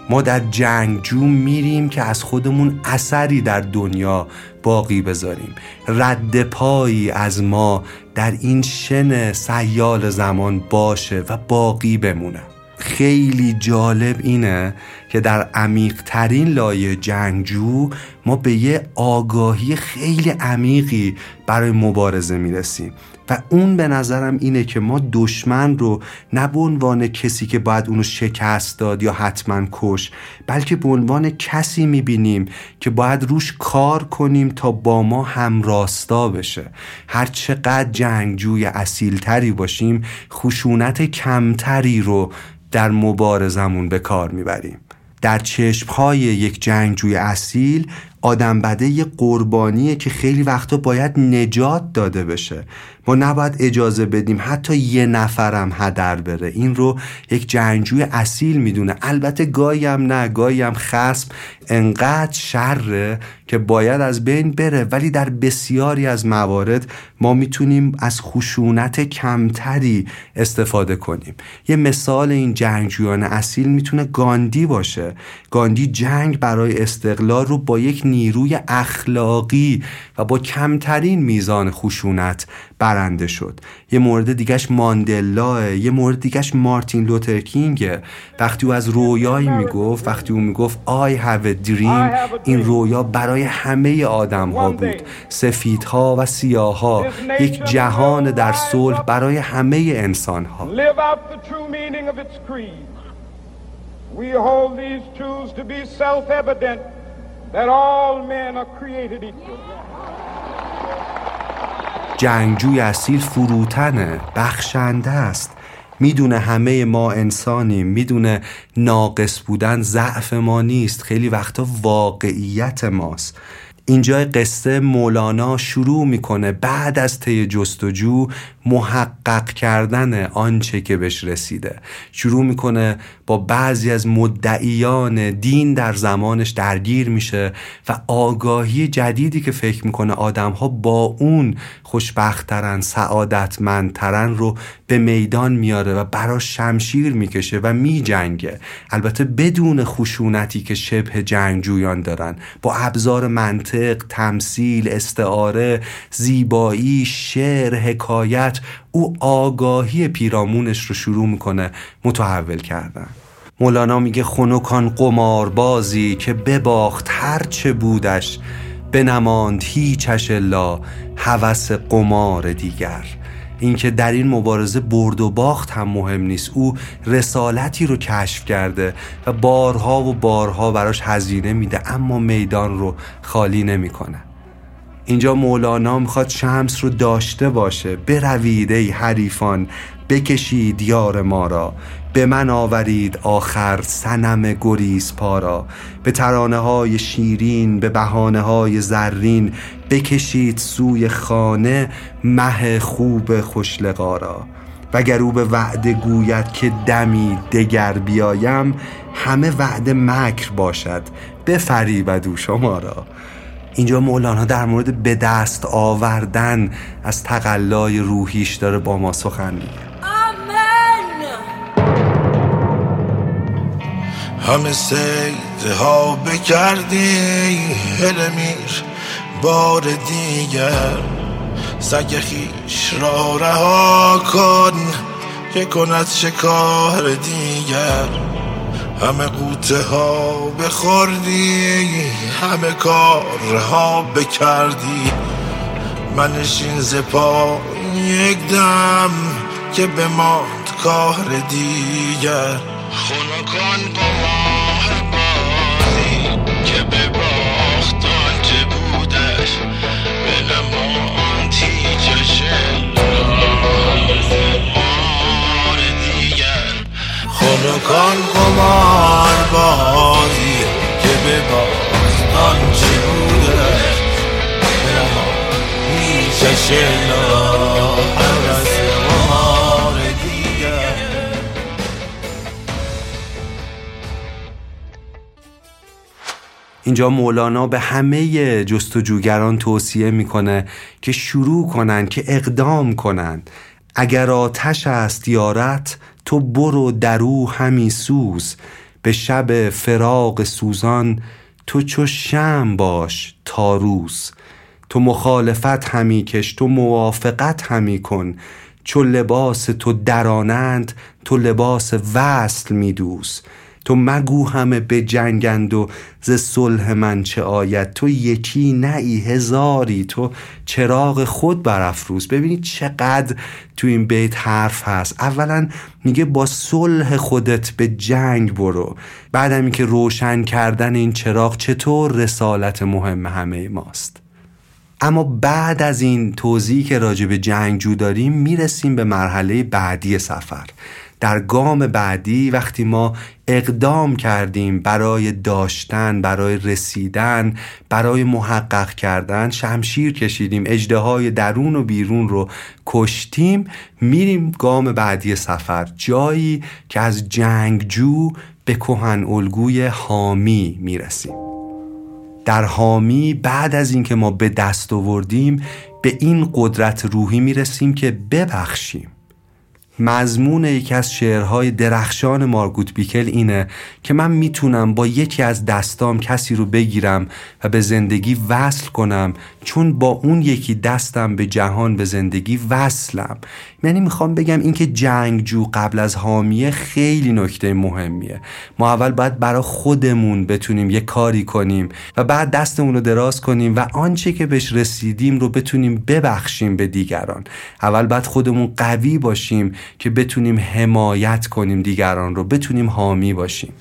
ما در جنگجو میریم که از خودمون اثری در دنیا باقی بذاریم. رد پایی از ما در این شن سیال زمان باشه و باقی بمونه. خیلی جالب اینه که در عمیق ترین لایه جنگجو ما به یه آگاهی خیلی عمیقی برای مبارزه می‌رسیم. و اون به نظرم اینه که ما دشمن رو نه به عنوان کسی که باید اونو شکست داد یا حتما کش بلکه به عنوان کسی می‌بینیم که باید روش کار کنیم تا با ما همراستا بشه. هر چقدر جنگجوی اصیلتری باشیم خشونت کمتری رو در مبارزمون به کار می‌بریم. در چشمهای یک جنگجوی اصیل آدم بده یه قربانیه که خیلی وقتا باید نجات داده بشه. ما نباید اجازه بدیم حتی یه نفرم هدر بره. این رو یک جنگجوی اصیل می‌دونه. البته گاهی هم نه گاهی هم خسم انقدر شره که باید از بین بره. ولی در بسیاری از موارد ما می‌تونیم از خشونت کمتری استفاده کنیم. یه مثال این جنگجویان اصیل می‌تونه گاندی باشه. گاندی جنگ برای استقلال رو با یک نیروی اخلاقی و با کمترین میزان خشونت برنده شد. یه مورد دیگهش ماندلاه یه مورد دیگهش مارتین لوترکینگه وقتی او از رویایی می‌گفت وقتی او می‌گفت I have a dream این رویا برای همه آدم ها بود. سفیدها و سیاها. یک جهان در صلح برای همه انسان ها We hold these truths to be self-evident that all men are created equal. جنگجوی اصیل فروتنه بخشنده است. می‌دونه همه ما انسانیم می‌دونه ناقص بودن ضعف ما نیست خیلی وقتا واقعیت ماست. اینجا قصه مولانا شروع می‌کنه بعد از طی جستجو محقق کردن آنچه که بهش رسیده. شروع می‌کنه با بعضی از مدعیان دین در زمانش درگیر میشه و آگاهی جدیدی که فکر می‌کنه آدم ها با اون خوشبختترن سعادتمندترن رو به میدان میاره و براش شمشیر می‌کشه و میجنگه. البته بدون خشونتی که شبه جنگجویان دارن. با ابزار منطق تمثیل استعاره زیبایی شعر حکایت او آگاهی پیرامونش رو شروع می‌کنه متحول کردن. مولانا میگه خنکان قماربازی که بباخت هرچه بودش بنماند هیچش الا هوس قمار دیگر. اینکه در این مبارزه برد و باخت هم مهم نیست. او رسالتی رو کشف کرده و بارها و بارها براش هزینه میده اما میدان رو خالی نمی‌کنه. اینجا مولانا می‌خواد شمس رو داشته باشه. بروید ای حریفان بکشید یار ما را. به من آورید آخر سنم گریز پارا به ترانه های شیرین به بهانه های زرین بکشید سوی خانه مه خوب خوشلقا را. وگر او به وعده گوید که دمی دگر بیایم همه وعده مکر باشد. بفریبد او شما را. اینجا مولانا در مورد به دست آوردن از تقلای روحیش داره با ما سخن میگه. همه سیده ها بکردی هلمیر بار دیگر. سگ خیش را رها کن که کند شکار دیگر. همه قوته ها بخوردی همه کارها بکردی. منشین زپا یک دم که بماند کار دیگر. خونکان با ماه بازی که به باخت آنچه بودش به نمان تیجش مار خونکان قمار بازی که به به نمان تیجش هوس مار دیگر. اینجا مولانا به همه جستجوگران توصیه می‌کنه که شروع کنن که اقدام کنن. اگر آتش است یارت تو برو درو همی سوز. به شب فراق سوزان تو چو شم باش تا روز. تو مخالفت همی کش تو موافقت همی کن. چو لباس تو درانند تو لباس وصل میدوز تو مگو همه به جنگند و ز صلح من چه آید؟ تو یکی نئی هزاری؟ تو چراغ خود برافروز. ببینید چقدر تو این بیت حرف هست. اولا میگه با صلح خودت به جنگ برو. بعدم که روشن کردن این چراغ چطور رسالت مهم همه ماست. اما بعد از این توضیحی که راجع به جنگجو داریم می‌رسیم به مرحله بعدی سفر. در گام بعدی وقتی ما اقدام کردیم برای داشتن برای رسیدن برای محقق کردن شمشیر کشیدیم اجده درون و بیرون رو کشتیم میریم گام بعدی سفر. جایی که از جنگجو به کهن الگوی حامی می‌رسیم. در حامی بعد از اینکه ما به دست آوردیم به این قدرت روحی می‌رسیم که ببخشیم. مضمون یکی از شعرهای درخشان مارگوت بیکل اینه که من می‌تونم با یکی از دستام کسی رو بگیرم و به زندگی وصل کنم چون با اون یکی دستم به جهان به زندگی وصلم. یعنی می‌خوام بگم اینکه جنگجو قبل از حامیه خیلی نکته مهمیه. ما اول باید برای خودمون بتونیم یه کاری کنیم و بعد دستمون رو دراز کنیم و آنچه که بهش رسیدیم رو بتونیم ببخشیم به دیگران. اول باید خودمون قوی باشیم که بتونیم حمایت کنیم دیگران رو بتونیم حامی باشیم.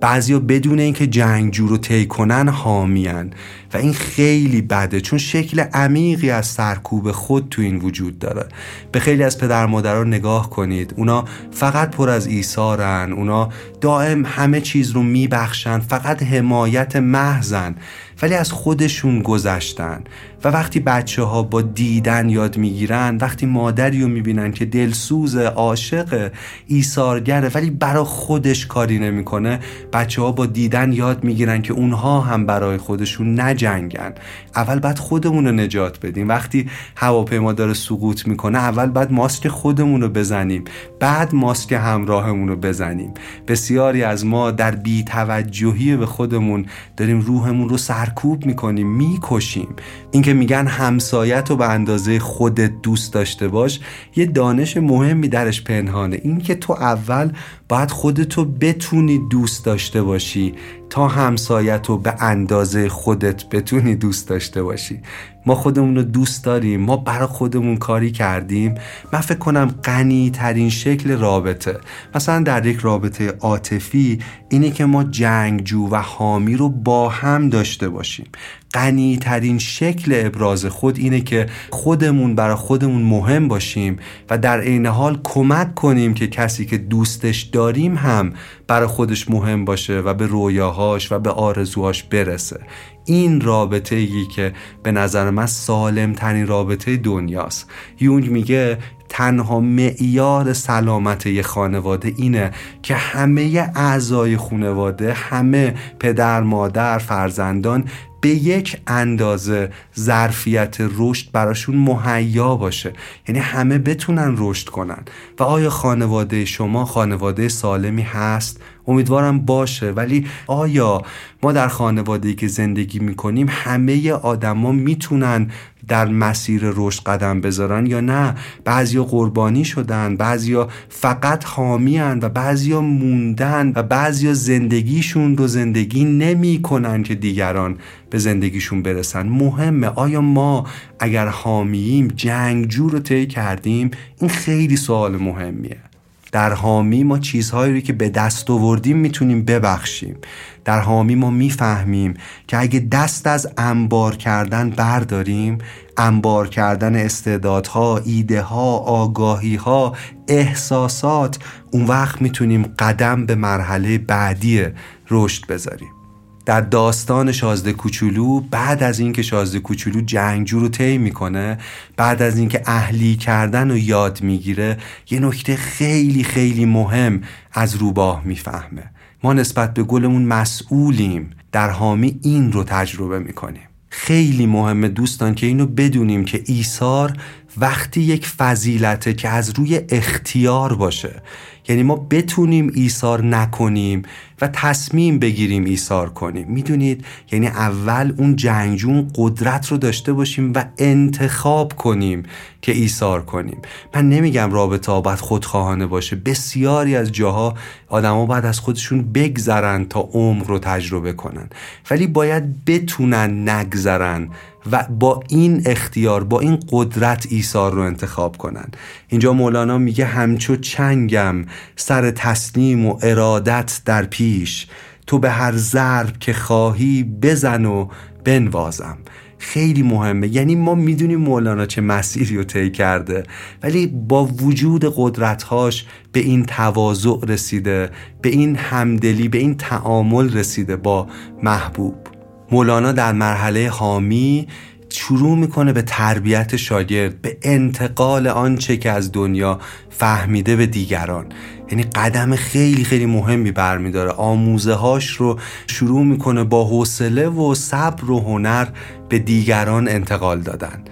بعضیا بدون اینکه جنگجو رو طی کنن حامیان و این خیلی بده چون شکل عمیقی از سرکوب خود تو این وجود داره. به خیلی از پدر مادران نگاه کنید. اونا فقط پر از ایثارن اونا دائم همه چیز رو میبخشن فقط حمایت محضن. ولی از خودشون گذشتن. و وقتی بچه ها با دیدن یاد می‌گیرن وقتی مادری رو می‌بینن که دلسوز عاشق ایثارگره ولی برای خودش کاری نمی‌کنه بچه ها با دیدن یاد می‌گیرن که اونها هم برای خودشون نجنگن. اول بعد خودمون رو نجات بدیم. وقتی هواپیما داره سقوط می‌کنه اول بعد ماسک خودمون رو بزنیم. بعد ماسک همراهمون رو بزنیم. بسیاری از ما در بیتوجهی به خودمون داریم روحمون رو سرکوب می‌کنیم می‌کشیم. اینکه میگن همسایت رو به اندازه خودت دوست داشته باش یه دانش مهمی درش پنهانه. اینکه تو اول باید خودتو بتونی دوست داشته باشی تا همسایت رو به اندازه خودت بتونی دوست داشته باشی. ما خودمون رو دوست داریم ما برای خودمون کاری کردیم. من فکر کنم غنی ترین شکل رابطه مثلا در یک رابطه عاطفی اینه که ما جنگجو و حامی رو با هم داشته باشیم. غنی ترین شکل ابراز خود اینه که خودمون برای خودمون مهم باشیم و در عین حال کمک کنیم که کسی که دوستش داریم هم برای خودش مهم باشه و به رویاهاش و به آرزوهاش برسه. این رابطه ای که به نظر من سالم ترین رابطه دنیاست. یونگ میگه تنها معیار سلامت یه خانواده اینه که همه اعضای خانواده همه پدر مادر فرزندان به یک اندازه ظرفیت رشد براشون مهیا باشه. یعنی همه بتونن رشد کنن. و آیا خانواده شما خانواده سالمی هست؟ امیدوارم باشه. ولی آیا ما در خانواده که زندگی می‌کنیم همه آدما می‌تونن در مسیر رشد قدم بذارن یا نه؟ بعضیا قربانی شدن بعضیا فقط حامیان و بعضیا موندن و بعضیا زندگیشون رو زندگی نمی‌کنن که دیگران به زندگیشون برسن. مهمه. آیا ما اگر حامیم جنگجو رو طی کردیم؟ این خیلی سوال مهمیه. در حامی ما چیزهایی رو که به دست آوردیم می‌تونیم ببخشیم. در حامی ما می‌فهمیم که اگه دست از انبار کردن برداریم انبار کردن استعدادها ایده ها آگاهی ها احساسات اون وقت می‌تونیم قدم به مرحله بعدی رشد بذاریم. در داستان شازده کوچولو بعد از اینکه شازده کوچولو جنگجو رو طی می‌کنه بعد از اینکه اهلی کردن رو یاد می‌گیره یه نکته خیلی خیلی مهم از روباه می‌فهمه. ما نسبت به گلمون مسئولیم در حامی این رو تجربه می‌کنیم. خیلی مهمه دوستان که اینو بدونیم که ایثار وقتی یک فضیلته که از روی اختیار باشه یعنی ما بتونیم ایثار نکنیم و تصمیم بگیریم ایثار کنیم. می‌دونید؟ یعنی اول اون جنگجون قدرت رو داشته باشیم و انتخاب کنیم که ایثار کنیم. من نمیگم رابطه باید خودخواهانه باشه. بسیاری از جاها آدما باید از خودشون بگذرن تا عمر رو تجربه کنن. ولی باید بتونن نگذرن و با این اختیار با این قدرت ایثار رو انتخاب کنن. اینجا مولانا میگه همچو چنگم سر تسلیم و ارادت در پیش تو به هر ضرب که خواهی بزن و بنوازم. خیلی مهمه. یعنی ما می‌دونیم مولانا چه مسیری رو طی کرده ولی با وجود قدرتهاش به این تواضع رسیده به این همدلی به این تعامل رسیده با محبوب. مولانا در مرحله حامی شروع می‌کنه به تربیت شاگرد به انتقال آنچه که از دنیا فهمیده به دیگران. یعنی قدم خیلی خیلی مهمی برمیداره. آموزه هاش رو شروع می‌کنه با حوصله و صبر و هنر به دیگران انتقال دادن.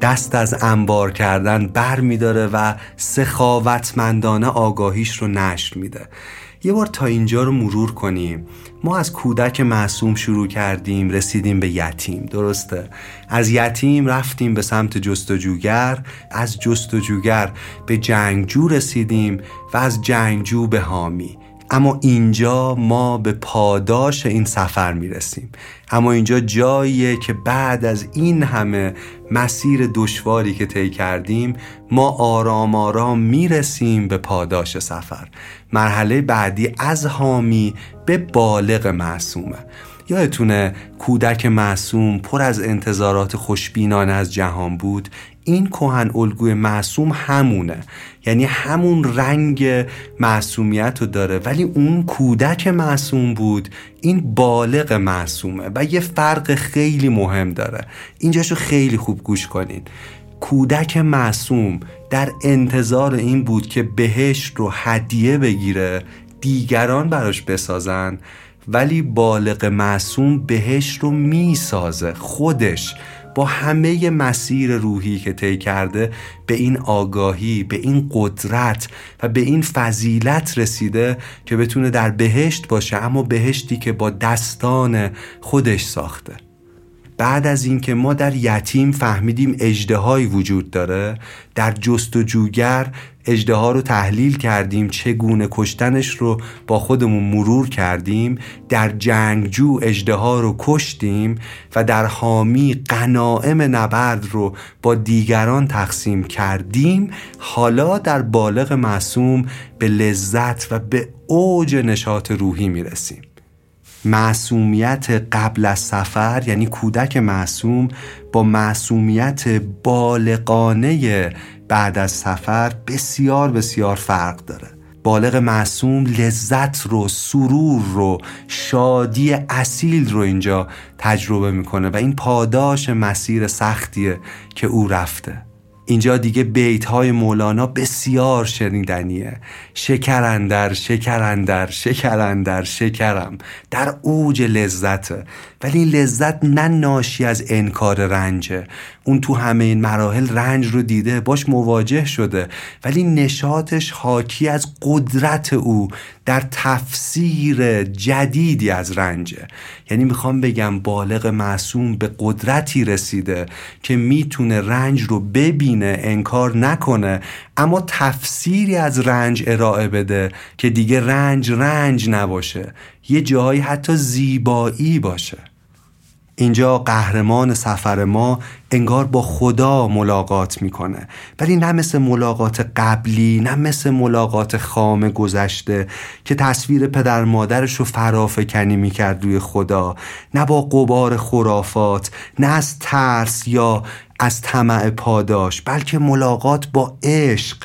دست از انبار کردن بر میداره و سخاوتمندانه آگاهیش رو نشر میده. یه بار تا اینجا رو مرور کنیم. ما از کودک معصوم شروع کردیم رسیدیم به یتیم درسته؟ از یتیم رفتیم به سمت جستجوگر از جستجوگر به جنگجو رسیدیم و از جنگجو به حامی. اما اینجا ما به پاداش این سفر می‌رسیم. اما اینجا جاییه که بعد از این همه مسیر دشواری که طی کردیم ما آرام آرام می‌رسیم به پاداش سفر. مرحله بعدی از حامی به بالغ معصومه. یادتونه کودک معصوم پر از انتظارات خوشبینانه از جهان بود. این کهن الگوی معصوم همونه. یعنی همون رنگ معصومیت رو داره. ولی اون کودک معصوم بود این بالغ معصومه و یه فرق خیلی مهم داره. اینجاشو خیلی خوب گوش کنین. کودک معصوم در انتظار این بود که بهشت رو هدیه بگیره دیگران براش بسازن ولی بالغ معصوم بهش رو می‌سازه خودش. با همه مسیر روحی که طی کرده به این آگاهی به این قدرت و به این فضیلت رسیده که بتونه در بهشت باشه اما بهشتی که با دستان خودش ساخته. بعد از اینکه ما در یتیم فهمیدیم اجدهایی وجود داره در جستجوگر اجده رو تحلیل کردیم چگونه کشتنش رو با خودمون مرور کردیم در جنگجو اجده رو کشتیم و در حامی قناعم نبرد رو با دیگران تقسیم کردیم. حالا در بالغ معصوم به لذت و به اوج نشاط روحی می‌رسیم. معصومیت قبل از سفر یعنی کودک معصوم با معصومیت بالغانه بعد از سفر بسیار بسیار فرق داره. بالغ معصوم لذت رو سرور رو شادی اصیل رو اینجا تجربه می‌کنه و این پاداش مسیر سختیه که او رفته. اینجا دیگه بیت های مولانا بسیار شنیدنیه. شکرندر شکرندر شکرندر شکرم. در اوج لذته ولی این لذت نه ناشی از انکار رنجه اون تو همه این مراحل رنج رو دیده باش مواجه شده. ولی نشاتش حاکی از قدرت او در تفسیر جدیدی از رنجه یعنی می‌خوام بگم بالغ معصوم به قدرتی رسیده که می‌تونه رنج رو ببینه انکار نکنه. اما تفسیری از رنج ارائه بده که دیگه رنج رنج نباشه. یه جایی حتی زیبایی باشه. اینجا قهرمان سفر ما انگار با خدا ملاقات می‌کنه. ولی نه مثل ملاقات قبلی نه مثل ملاقات خام گذشته که تصویر پدر مادرش رو فرافکنی می‌کرد روی خدا. نه با قبار خرافات نه از ترس یا از طمع پاداش بلکه ملاقات با عشق.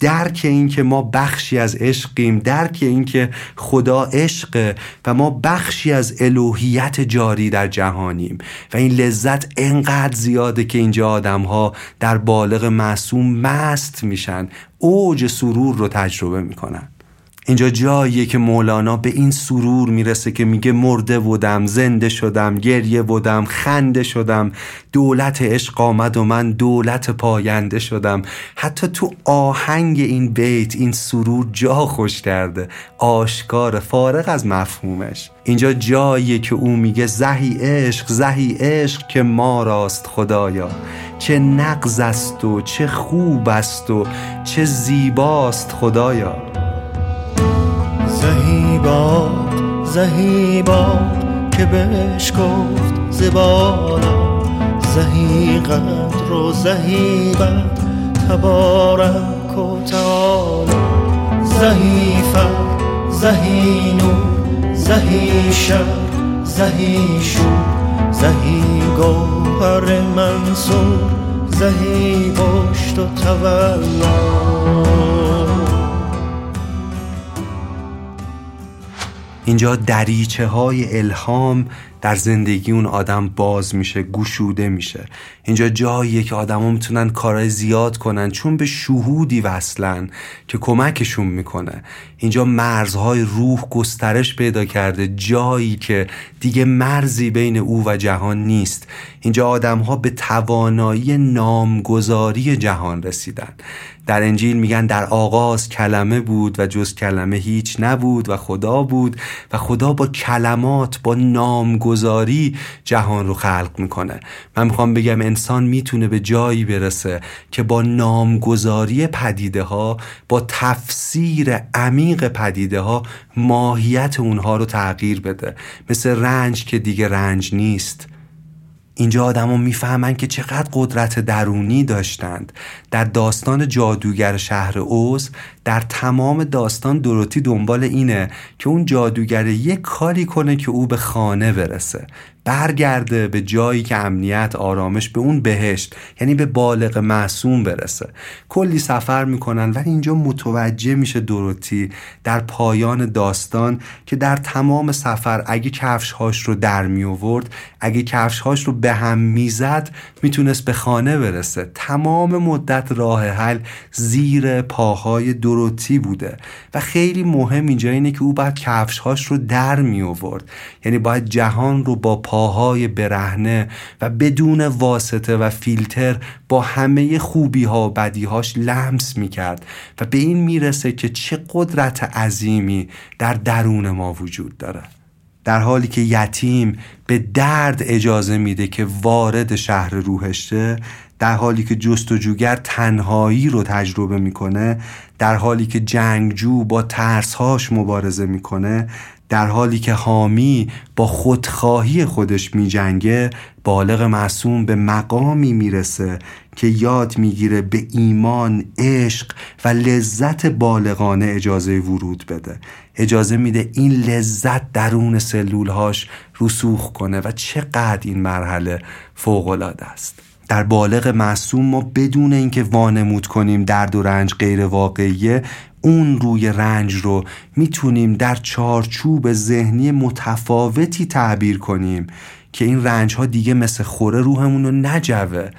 درک این که ما بخشی از عشقیم درک این که خدا عشقه و ما بخشی از الوهیت جاری در جهانیم. و این لذت انقدر زیاده که اینجا آدم ها در بالغ معصوم مست میشن اوج سرور رو تجربه می‌کنن. اینجا جاییه که مولانا به این سرور می‌رسه که میگه مرده بودم زنده شدم گریه بودم خنده شدم دولت عشق آمد و من دولت پاینده شدم. حتی تو آهنگ این بیت این سرور جا خوش کرده. آشکار فارغ از مفهومش. اینجا جاییه که او میگه زهی عشق زهی عشق که ما راست خدایا. چه نقض است و چه خوب است و چه زیباست خدایا. زهی باغ زهی باغ که بهش گفت زبالا زهی قدر و زهی بد تبارک و تعالی. زهی فر زهی نور زهی شر زهی شور زهی گوهر منصور زهی پشت و تولا اینجا دریچه های الهام در زندگی اون آدم باز میشه گشوده میشه. اینجا جاییه که آدما می‌تونن کارهای زیاد کنن چون به شهودی وصلن که کمکشون می‌کنه. اینجا مرزهای روح گسترش پیدا کرده جایی که دیگه مرزی بین او و جهان نیست. اینجا آدم ها به توانایی نامگذاری جهان رسیدن. در انجیل میگن در آغاز کلمه بود و جز کلمه هیچ نبود و خدا بود و خدا با کلمات با نامگذاری جهان رو خلق می‌کنه. من می‌خوام بگم انسان می‌تونه به جایی برسه که با نامگذاری پدیده ها با تفسیر عمیق پدیده ها ماهیت اونها رو تغییر بده. مثل رنج که دیگه رنج نیست. اینجا آدما می‌فهمن که چقدر قدرت درونی داشتند. در داستان جادوگر شهر اوز در تمام داستان دروتی دنبال اینه که اون جادوگر یک کاری کنه که او به خانه برسه. برگرده به جایی که امنیت آرامش به اون بهشت یعنی به بالغ معصوم برسه. کلی سفر می‌کنن ولی اینجا متوجه میشه دروتی در پایان داستان که در تمام سفر اگه کفشهاش رو در می آورد اگه کفشهاش رو به هم می‌زد می‌تونست به خانه برسه. تمام مدت راه حل زیر پاهای دروتی بوده. و خیلی مهم اینجا اینه که او باید کفشهاش رو در می آورد یعنی باید جهان رو با پاهای برهنه و بدون واسطه و فیلتر با همه خوبی ها و بدی هاش لمس می کرد و به این می‌رسه که چه قدرت عظیمی در درون ما وجود داره. در حالی که یتیم به درد اجازه میده که وارد شهر روحشه در حالی که جستجوگر تنهایی رو تجربه می‌کنه در حالی که جنگجو با ترسهاش مبارزه می‌کنه در حالی که حامی با خودخواهی خودش میجنگه بالغ معصوم به مقامی می‌رسه که یاد می‌گیره به ایمان، عشق و لذت بالغانه اجازه ورود بده. اجازه میده این لذت درون سلولهاش رسوخ کنه. و چقدر این مرحله فوقالعاده است. در بالغ معصوم ما بدون اینکه وانمود کنیم درد و رنج غیر واقعیه اون روی رنج رو می‌تونیم در چارچوب ذهنی متفاوتی تعبیر کنیم که این رنج ها دیگه مثل خوره روحمون رو نجوه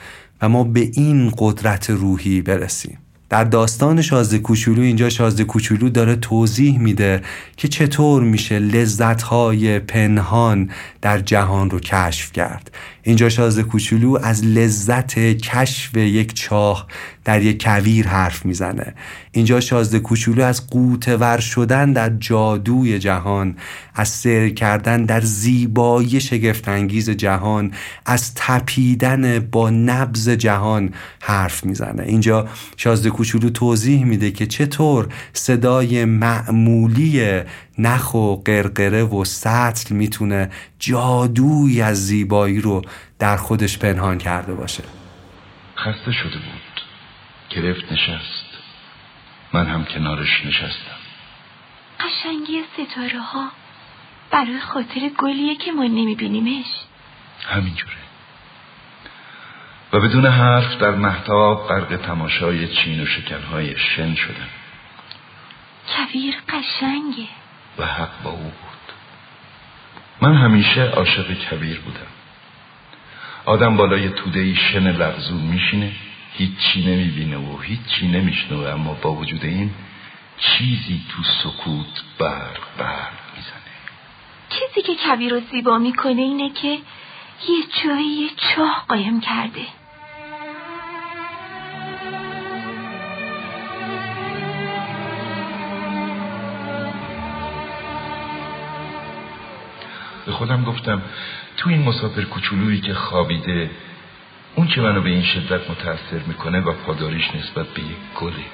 و ما به این قدرت روحی برسیم. در داستان شازده کوچولو اینجا شازده کوچولو داره توضیح میده که چطور میشه لذتهای پنهان در جهان رو کشف کرد. اینجا شازده کوچولو از لذت کشف یک چاه در یک کویر حرف می‌زنه. اینجا شازده کوچولو از قوتور شدن در جادوی جهان از سر کردن در زیبایی شگفتانگیز جهان از تپیدن با نبز جهان حرف می‌زنه. اینجا شازده کوچولو توضیح میده که چطور صدای معمولی نخ و قرقره و سطل می‌تونه جادویی از زیبایی رو در خودش پنهان کرده باشه. خسته شده بود. گرفت نشست. من هم کنارش نشستم. قشنگی ستاره ها برای خاطر گلیه که ما نمیبینیمش. همینجوره. و بدون حرف در محتاب غرق تماشای چین و شکلهای شن شدم. کویر قشنگه. و حق با او بود. من همیشه عاشق کبیر بودم. آدم بالای توده شن لغزون میشینه هیچی نمی‌بینه و هیچی نمیشنوه اما با وجود این چیزی تو سکوت برق برق می‌زنه. چیزی که کبیر رو زیبا می‌کنه اینه که یه جایی یه چاه قایم کرده. خودم گفتم تو این مسافر کوچولویی که خوابیده اون که منو به این شدت متاثر می‌کنه و پاداریش نسبت به یک گله.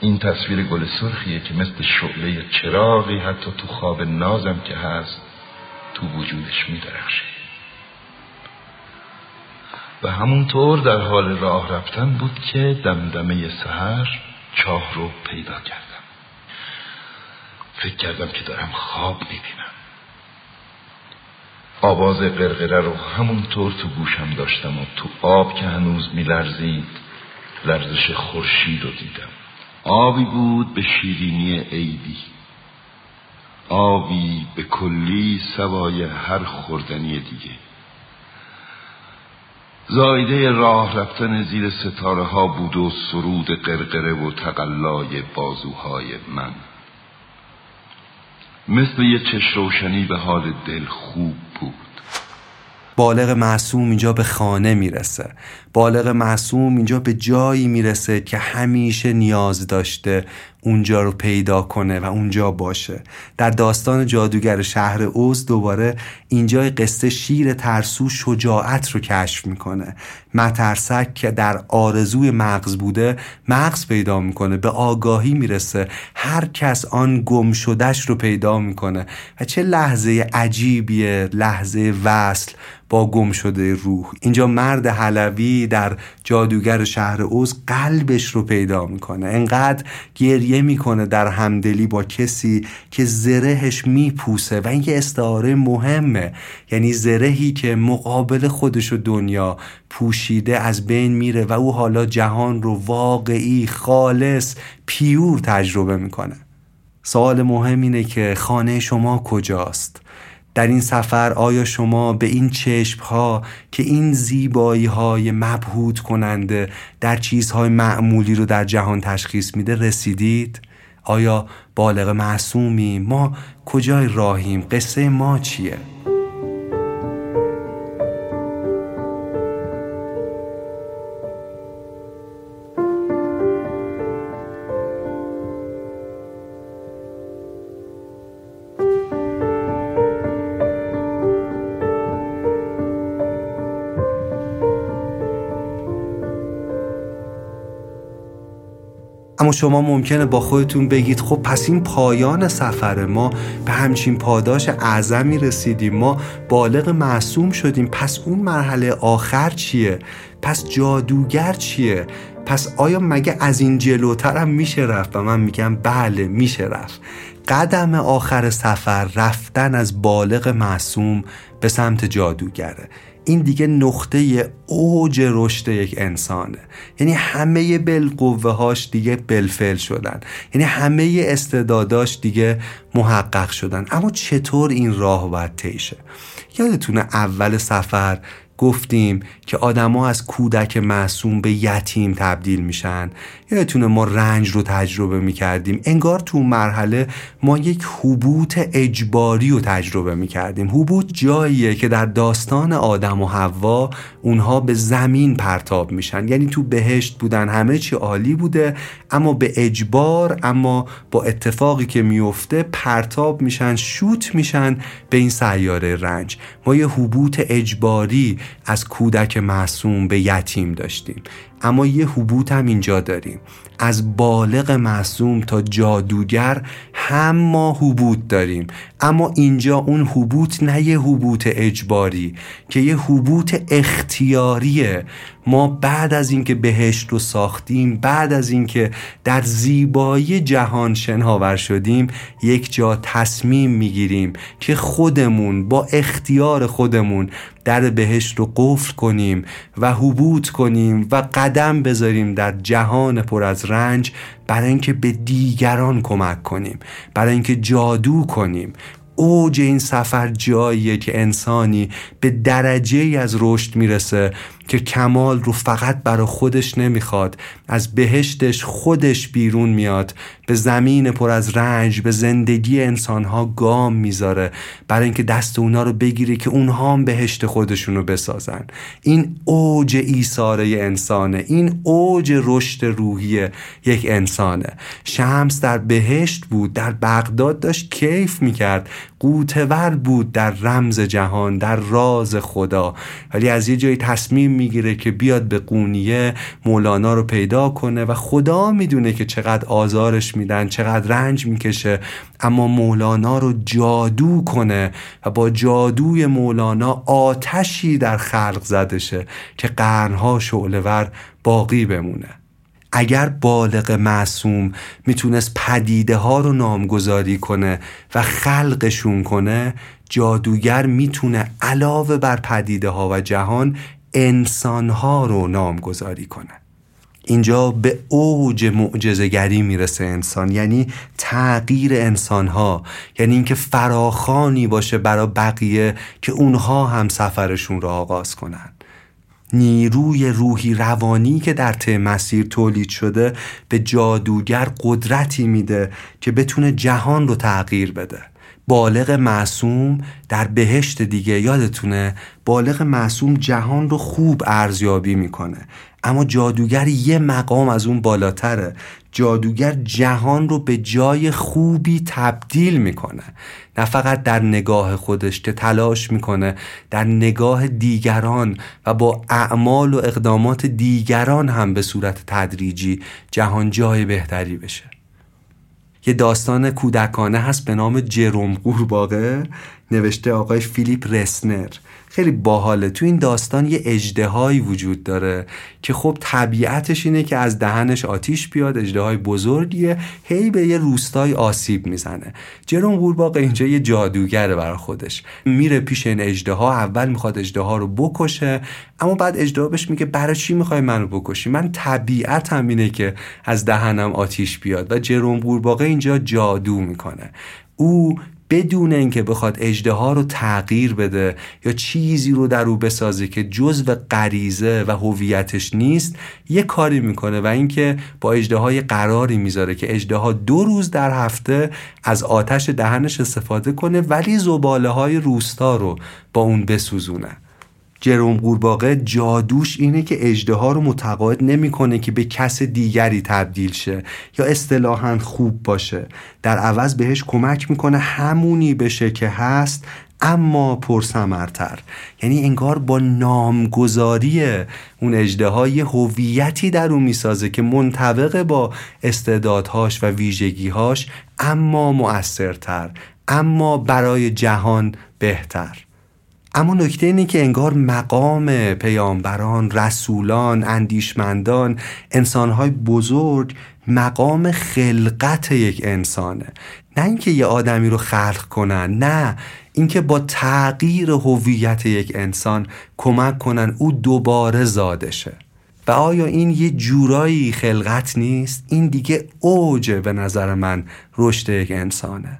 این تصویر گل سرخیه که مثل شعله چراغی حتی تو خواب نازم که هست تو وجودش میدرخشه. و همونطور در حال راه رفتن بود که دمدمه سهر چاه رو پیدا کردم. فکر کردم که دارم خواب می‌بینم. آواز قرقره رو همونطور تو گوشم داشتم و تو آب که هنوز میلرزید لرزش خورشید رو دیدم. آبی بود به شیرینی عیدی آبی به کلی سوای هر خوردنی دیگه. زایده راه رفتن زیر ستاره ها بود و سرود قرقره و تقلای بازوهای من. مثل یه چش روشنی به حال دل خوب بالغ معصوم اینجا به خانه می‌رسه. بالغ معصوم اینجا به جایی می‌رسه که همیشه نیاز داشته اونجا رو پیدا کنه و اونجا باشه. در داستان جادوگر شهر اوز دوباره اینجا قصه شیر ترسو شجاعت رو کشف می‌کنه. مترسک که در آرزوی مغز بوده مغز پیدا می‌کنه به آگاهی می‌رسه. هر کس آن گم رو پیدا می‌کنه. و چه لحظه عجیبیه لحظه وصل با گم شده روح. اینجا مرد حلوی در جادوگر شهر اوز قلبش رو پیدا می‌کنه. انقدر گریه می‌کنه در همدلی با کسی که زرهش میپوسه. و این یه استعاره مهمه. یعنی زرهی که مقابل خودش و دنیا پوشیده از بین میره و او حالا جهان رو واقعی خالص پیور تجربه می‌کنه. سوال مهم اینه که خانه شما کجاست؟ در این سفر آیا شما به این چشم ها که این زیبایی های مبهوت کننده در چیزهای معمولی رو در جهان تشخیص میده رسیدید؟ آیا بالغ معصومی ما کجای راهیم قصه ما چیه؟ اما شما ممکنه با خودتون بگید خب پس این پایان سفر ما به همچین پاداش اعظمی رسیدیم ما بالغ معصوم شدیم. پس اون مرحله آخر چیه؟ پس جادوگر چیه؟ پس آیا مگه از این جلوترم میشه رفت؟ و من میگم بله میشه رفت. قدم آخر سفر رفتن از بالغ معصوم به سمت جادوگره. این دیگه نقطه اوج رشد یک انسانه. یعنی همه بالقوه هاش دیگه بلفل شدن. یعنی همه استعداداش دیگه محقق شدن. اما چطور این راه باید تیشه یادتونه اول سفر گفتیم که آدما از کودک معصوم به یتیم تبدیل میشن. یادتونه ما رنج رو تجربه می‌کردیم. انگار تو مرحله ما یک حبوط اجباری رو تجربه می‌کردیم. حبوط جاییه که در داستان آدم و حوا اونها به زمین پرتاب میشن. یعنی تو بهشت بودن همه چی عالی بوده اما به اجبار اما با اتفاقی که میفته پرتاب میشن شوت میشن به این سیاره رنج. ما یه حبوط اجباری از کودک معصوم به یتیم داشتیم. اما یه حبوط هم اینجا داریم. از بالغ معصوم تا جادوگر هم ما حبوط داریم. اما اینجا اون حبوط نه یه حبوط اجباری که یه حبوط اختیاریه. ما بعد از اینکه بهشت رو ساختیم بعد از اینکه در زیبایی جهان شناور شدیم یک جا تصمیم می‌گیریم که خودمون با اختیار خودمون در بهشت رو قفل کنیم و حبوط کنیم و قدم بذاریم در جهان پر از رنج برای اینکه به دیگران کمک کنیم برای اینکه جادو کنیم. اوج این سفر جاییه که انسانی به درجه ای از رشد می‌رسه که کمال رو فقط برای خودش نمی‌خواد از بهشتش خودش بیرون میاد به زمین پر از رنج به زندگی انسانها گام می‌ذاره برای اینکه دست اونا رو بگیره که اونها هم بهشت خودشون رو بسازن. این اوج ایثاره انسانه این اوج رشد روحی یک انسانه. شمس در بهشت بود در بغداد داشت کیف می‌کرد. قوتور بود در رمز جهان در راز خدا. ولی از یه جایی تصمیم می‌گیره که بیاد به قونیه مولانا رو پیدا کنه و خدا می‌دونه که چقدر آزارش میدن چقدر رنج می‌کشه. اما مولانا رو جادو کنه و با جادوی مولانا آتشی در خلق زدشه که قرنها شعلور باقی بمونه. اگر بالغ معصوم می‌تونست پدیده ها رو نامگذاری کنه و خلقشون کنه جادوگر می‌تونه علاوه بر پدیده ها و جهان انسان ها رو نامگذاری کنه. اینجا به اوج معجزگری می‌رسه انسان یعنی تغییر انسان ها یعنی اینکه فراخانی باشه برای بقیه که اونها هم سفرشون رو آغاز کنن. نیروی روحی روانی که در طی مسیر تولید شده به جادوگر قدرتی میده که بتونه جهان رو تغییر بده. بالغ معصوم در بهشت دیگه یادتونه؟ بالغ معصوم جهان رو خوب ارزیابی می‌کنه اما جادوگر یه مقام از اون بالاتره. جادوگر جهان رو به جای خوبی تبدیل می‌کنه. نه فقط در نگاه خودش که تلاش می‌کنه در نگاه دیگران و با اعمال و اقدامات دیگران هم به صورت تدریجی جهان جای بهتری بشه. یه داستان کودکانه هست به نام جروم قورباغه نوشته آقای فیلیپ رسنر. خیلی باحاله. تو این داستان یه اجدهایی وجود داره که خب طبیعتش اینه که از دهنش آتیش بیاد اجدهای بزرگیه هی به یه روستای آسیب می‌زنه. جروم قورباغه اینجا یه جادوگره برای خودش. میره پیش این اجدها اول می‌خواد اجدها رو بکشه اما بعد اجدها بهش میگه برای چی می‌خوای منو بکشی؟ من طبیعتم اینه که از دهنم آتیش بیاد و جروم قورباغه اینجا جادو می‌کنه. او بدون اینکه بخواد اجدها رو تغییر بده یا چیزی رو در او بسازه که جزو غریزه و هویتش نیست یه کاری می‌کنه و اینکه با اجدهای قراری می‌ذاره که اجدها دو روز در هفته از آتش دهنش استفاده کنه ولی زباله های روستا رو با اون بسوزونه. جروم قورباغه جادوش اینه که اجدها رو متقاعد نمی‌کنه که به کس دیگری تبدیل شه یا اصطلاحا خوب باشه. در عوض بهش کمک می‌کنه همونی بشه که هست اما پرثمرتر. یعنی انگار با نامگذاری اون اجده یه هویتی در اون می‌سازه که منطبق با استعدادهاش و ویژگیهاش اما مؤثرتر اما برای جهان بهتر. اما نکته اینه که انگار مقام پیامبران، رسولان، اندیشمندان، انسانهای بزرگ مقام خلقت یک انسانه. نه اینکه یه آدمی رو خلق کنن نه. اینکه با تغییر هویت یک انسان کمک کنن او دوباره زاده شه. و آیا این یه جورایی خلقت نیست؟ این دیگه اوجه به نظر من رشد یک انسانه.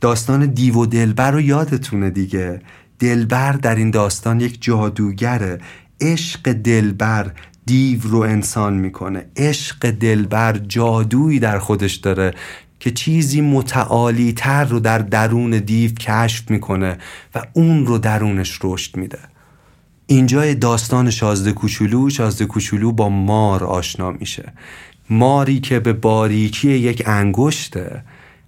داستان دیو و دلبر رو یادتونه دیگه. دلبر در این داستان یک جادوگره عشق دلبر دیو رو انسان می‌کنه. عشق دلبر جادویی در خودش داره که چیزی متعالی تر رو در درون دیو کشف می‌کنه و اون رو درونش رشد میده. اینجا داستان شازده کوچولو شازده کوچولو با مار آشنا میشه. ماری که به باریکی یک انگشته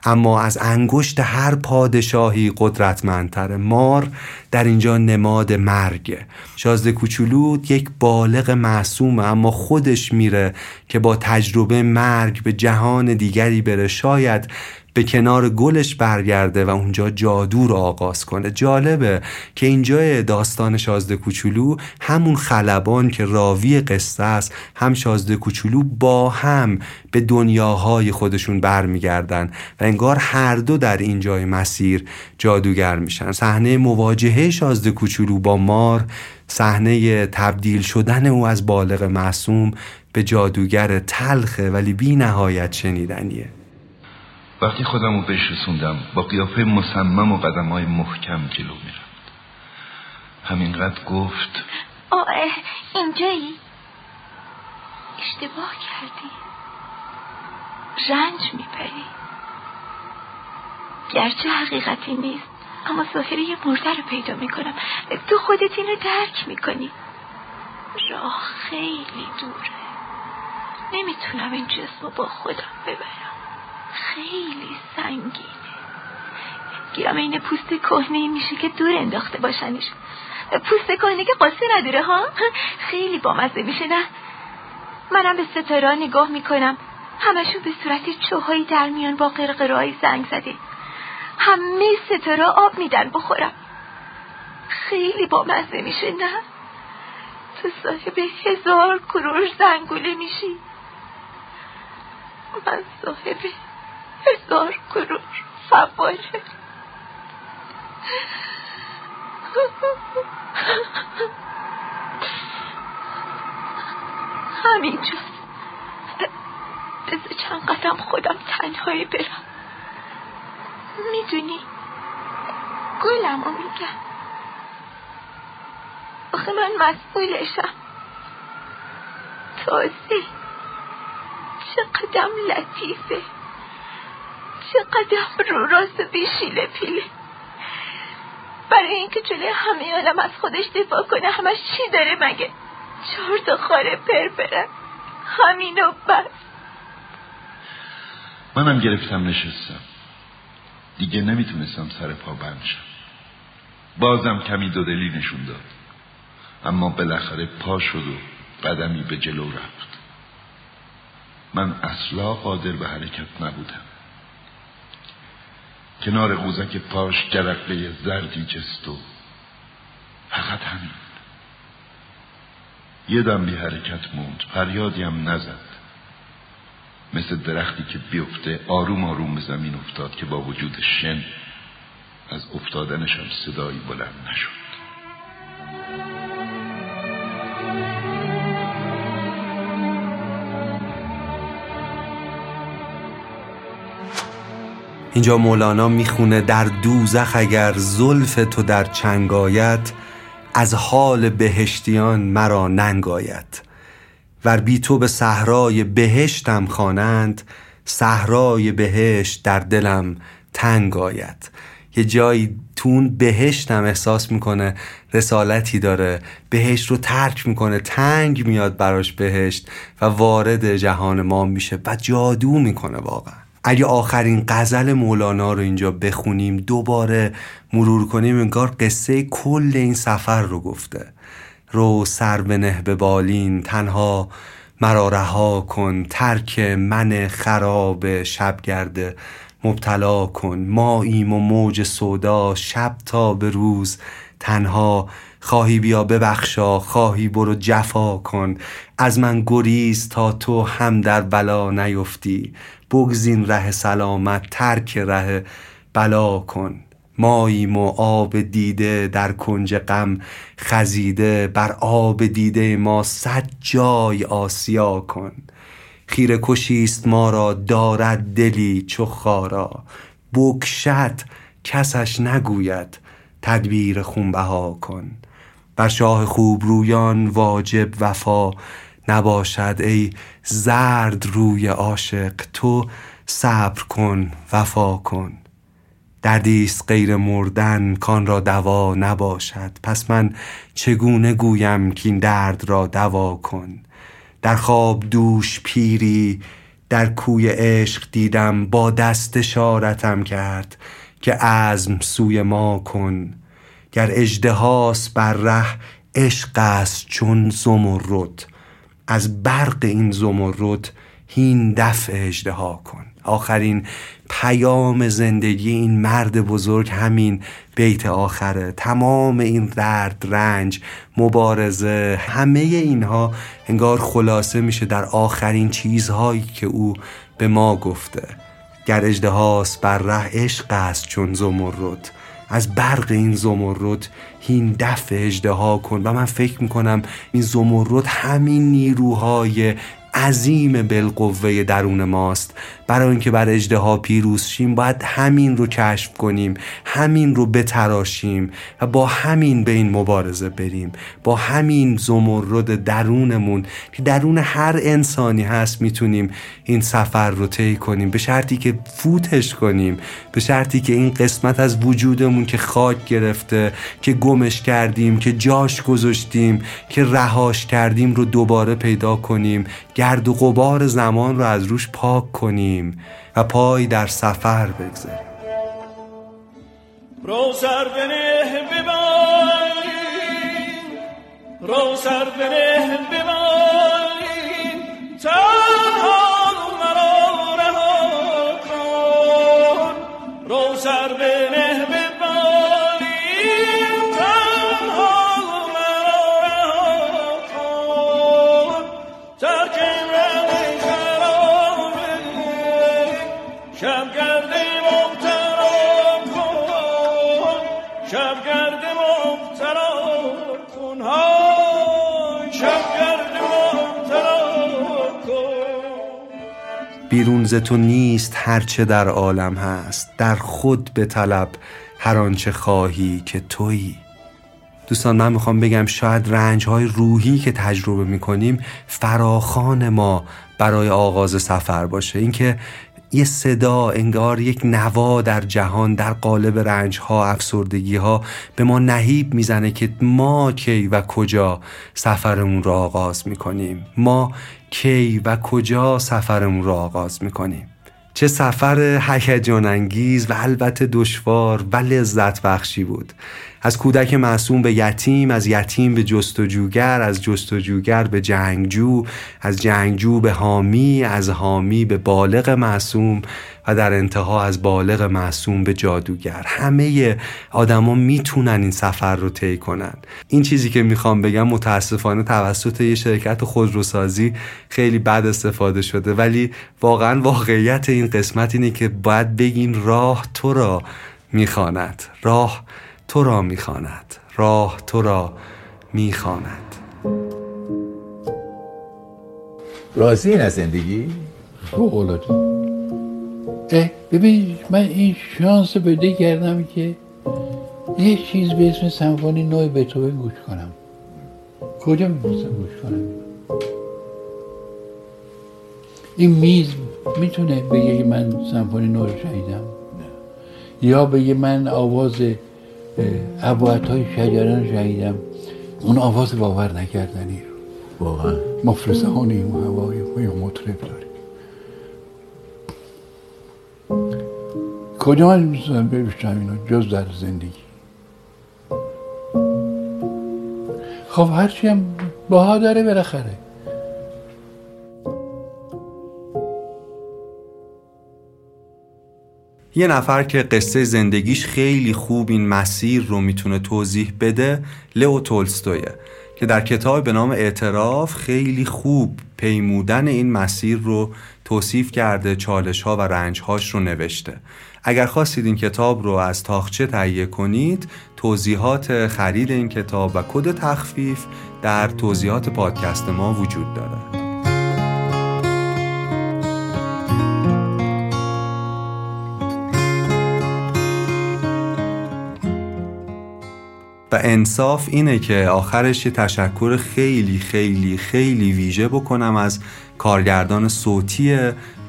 اما از انگشت هر پادشاهی قدرتمندتر مار در اینجا نماد مرگه شازده کوچولو یک بالغ معصومه اما خودش میره که با تجربه مرگ به جهان دیگری بره. شاید به کنار گلش برگرده و اونجا جادو رو آغاز کنه. جالبه که اینجا داستان شازده کوچولو همون خلبان که راوی قصه است هم شازده کوچولو با هم به دنیاهای خودشون برمیگردن و انگار هر دو در اینجای مسیر جادوگر میشن. صحنه مواجهه شازده کوچولو با مار صحنه تبدیل شدن او از بالغ معصوم به جادوگر تلخه ولی بی نهایت شنیدنیه. وقتی خودم رو بهش رسوندم با قیافه مصمم و قدم های محکم جلو می‌رفت. همینقدر گفت آه اینجایی؟ اشتباه کردی. رنج می‌بری گرچه حقیقتی نیست اما ظاهره یه مرده رو پیدا می‌کنم. تو خودت اینو درک می‌کنی. راه خیلی دوره. نمی‌تونم این جسم رو با خودم ببرم. خیلی سنگینه. گیرم پوست کهنه میشه که دور انداخته باشنش. پوست کهنه که قصه نداره ها؟ خیلی بامزه میشه نه؟ منم به ستاره نگاه می‌کنم. همشون به صورت چوهایی در میان با قرقرهای زنگ زده. همه ستاره آب میدن بخورم. خیلی بامزه میشه نه؟ تو صاحب هزار کرور زنگوله میشی. من صاحب هزار کرور فواره همینجاست بذار چند قدم خودم تنهایی برم. می‌دونی گلم رو میگم. آخه من مسئولشم. تازه چقدر لطیفه. چقدر رو راست بیشیله پیله برای اینکه جلوی همه عالم از خودش دفاع کنه همش چی داره مگه؟ چهار تا خاره پر بره. همینو بس. منم گرفتم نشستم. دیگه نمی‌تونستم سر پا بند شم. بازم کمی دودلی نشون داد. اما بالاخره پا شد و قدمی به جلو رفت. من اصلا قادر به حرکت نبودم. کنار قوزک پاش جرقه زردی جست و فقط همین. یه دم بی حرکت موند فریادی هم نزد. مثل درختی که بیفته آروم آروم به زمین افتاد که با وجود شن از افتادنش هم صدایی بلند نشد. اینجا مولانا می‌خونه در دوزخ اگر زلف تو در چنگایت از حال بهشتیان مرا ننگاید ور بی تو به صحرای بهشتم خوانند صحرای بهشت در دلم تنگ آید. یه جایی تون بهشتم احساس می‌کنه رسالتی داره. بهشت رو ترک می‌کنه تنگ میاد براش بهشت و وارد جهان ما میشه و جادو می‌کنه واقعا. اگه آخرین غزل مولانا رو اینجا بخونیم. دوباره مرور کنیم انگار قصه کل این سفر رو گفته. رو سر بنه به بالین تنها مرا رها کن. ترک من خراب شب گرده مبتلا کن. ماییم و موج سودا شب تا به روز. تنها خواهی بیا ببخشا خواهی برو جفا کن. از من گریز تا تو هم در بلا نیفتی. بگزین ره سلامت ترک ره بلا کن. ماییم و آب دیده در کنج غم خزیده بر آب دیده ما صد جای آسیا کن. خیره کشیست ما را دارد دلی چو خارا. بکشد کسش نگوید تدبیر خونبها کن. بر شاه خوب رویان واجب وفا نباشد ای زرد روی عاشق تو صبر کن وفا کن. دردیست غیر مردن کان را دوا نباشد. پس من چگونه گویم که این درد را دوا کن؟ در خواب دوش پیری در کوی عشق دیدم با دست شارتم کرد که عزم سوی ما کن. گر اژدهاست بر ره عشق است چون زمرد. از برق این زمرد هین دفع اژدها کن. آخرین پیام زندگی این مرد بزرگ همین بیت آخره. تمام این درد رنج مبارزه همه اینها انگار خلاصه میشه در آخرین چیزهایی که او به ما گفته. گر اژدهاست بر ره عشق است چون زمرد. از برق این زمرد هین دفع اجدها کن. و من فکر می‌کنم این زمرد همین نیروهای عظیم بالقوه درون ماست. برای اینکه بر اجدها پیروز شیم باید همین رو کشف کنیم همین رو بتراشیم و با همین به این مبارزه بریم. با همین زمرد درونمون که درون هر انسانی هست می‌تونیم این سفر رو طی کنیم. به شرطی که فوتش کنیم. به شرطی که این قسمت از وجودمون که خاک گرفته که گمش کردیم که جاش گذاشتیم که رهاش کردیم رو دوباره پیدا کنیم. گرد و غبار زمان رو از روش پاک کنیم. بشینیم و پای در سفر بگذاریم. رو سر به نه بباریم رو سر به نه بباریم بیرون ز تو نیست هرچه در عالم هست در خود به طلب هر آنچه خواهی که تویی. دوستان من می‌خوام بگم شاید رنج های روحی که تجربه می‌کنیم فراخان ما برای آغاز سفر باشه. اینکه یه صدا انگار یک نوا در جهان در قالب رنج ها افسردگی ها به ما نهیب می‌زنه که ما کی و کجا سفرمون را آغاز می‌کنیم. ما کی و کجا سفرمون را آغاز می‌کنیم؟ چه سفر هیجان انگیز و البته دشوار و لذت بخشی بود. از کودک معصوم به یتیم از یتیم به جستجوگر از جستجوگر به جنگجو از جنگجو به حامی از حامی به بالغ معصوم و در انتها از بالغ معصوم به جادوگر. همه آدما می‌تونن این سفر رو طی کنن. این چیزی که می‌خوام بگم متاسفانه توسط یه شرکت خودروسازی خیلی بد استفاده شده ولی واقعا واقعیت این قسمت اینه که باید بگیم راه تو را می‌خواند. راه تو را می‌خواند راه تو را می‌خواند. راضی این از زندگی؟ فوق ببین من این شانس بده کردم که یه چیز به اسم سمفونی نوع بتوون گوش کنم. کجا می‌تونستم گوش کنم؟ این میز می‌تونه بگه من سمفونی نو رو شنیدم؟ یا بگه من آواز عبوات های شجران شهیدم. اون آواز باور نکردنی واقعا. مفلسانی و هوای و مطرب داره. کجا هایی می‌تونم ببیشتم اینو جز در زندگی؟ خب هرچی هم باها داره براخره یه نفر که قصه زندگیش خیلی خوب این مسیر رو می‌تونه توضیح بده لئو تولستویه که در کتاب به نام اعتراف خیلی خوب پیمودن این مسیر رو توصیف کرده چالش ها و رنج هاش رو نوشته. اگر خواستید این کتاب رو از تاخچه تهیه کنید توضیحات خرید این کتاب و کد تخفیف در توضیحات پادکست ما وجود داره. و انصاف اینه که آخرش یه تشکر خیلی خیلی خیلی ویژه بکنم از کارگردان صوتی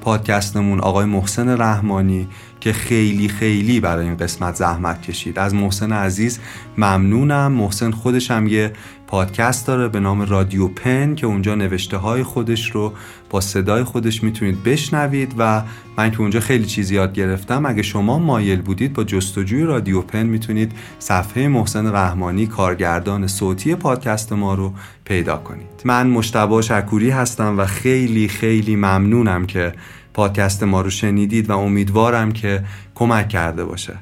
پادکستمون آقای محسن رحمانی که خیلی خیلی برای این قسمت زحمت کشید. از محسن عزیز ممنونم. محسن خودش هم یه پادکست داره به نام رادیو پن که اونجا نوشته های خودش رو با صدای خودش می‌تونید بشنوید و من که اونجا خیلی چیز یاد گرفتم اگه شما مایل بودید با جستجوی رادیو پن می‌تونید صفحه محسن رحمانی کارگردان صوتی پادکست ما رو پیدا کنید. من مشتبه شکوری هستم و خیلی خیلی ممنونم که پادکست ما رو شنیدید و امیدوارم که کمک کرده باشه.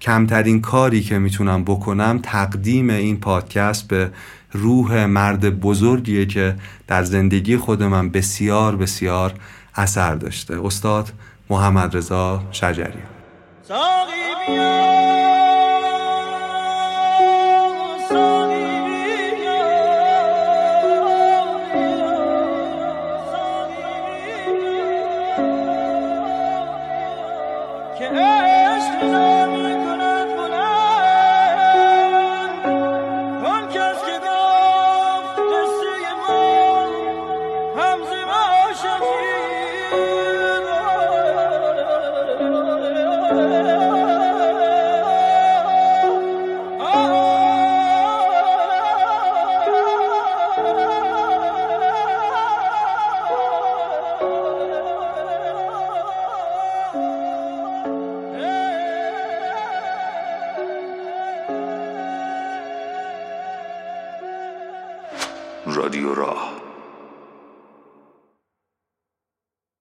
کمترین کاری که می‌تونم بکنم تقدیم این پادکست به روح مرد بزرگیه که در زندگی خود من بسیار بسیار اثر داشته. استاد محمد رضا شجری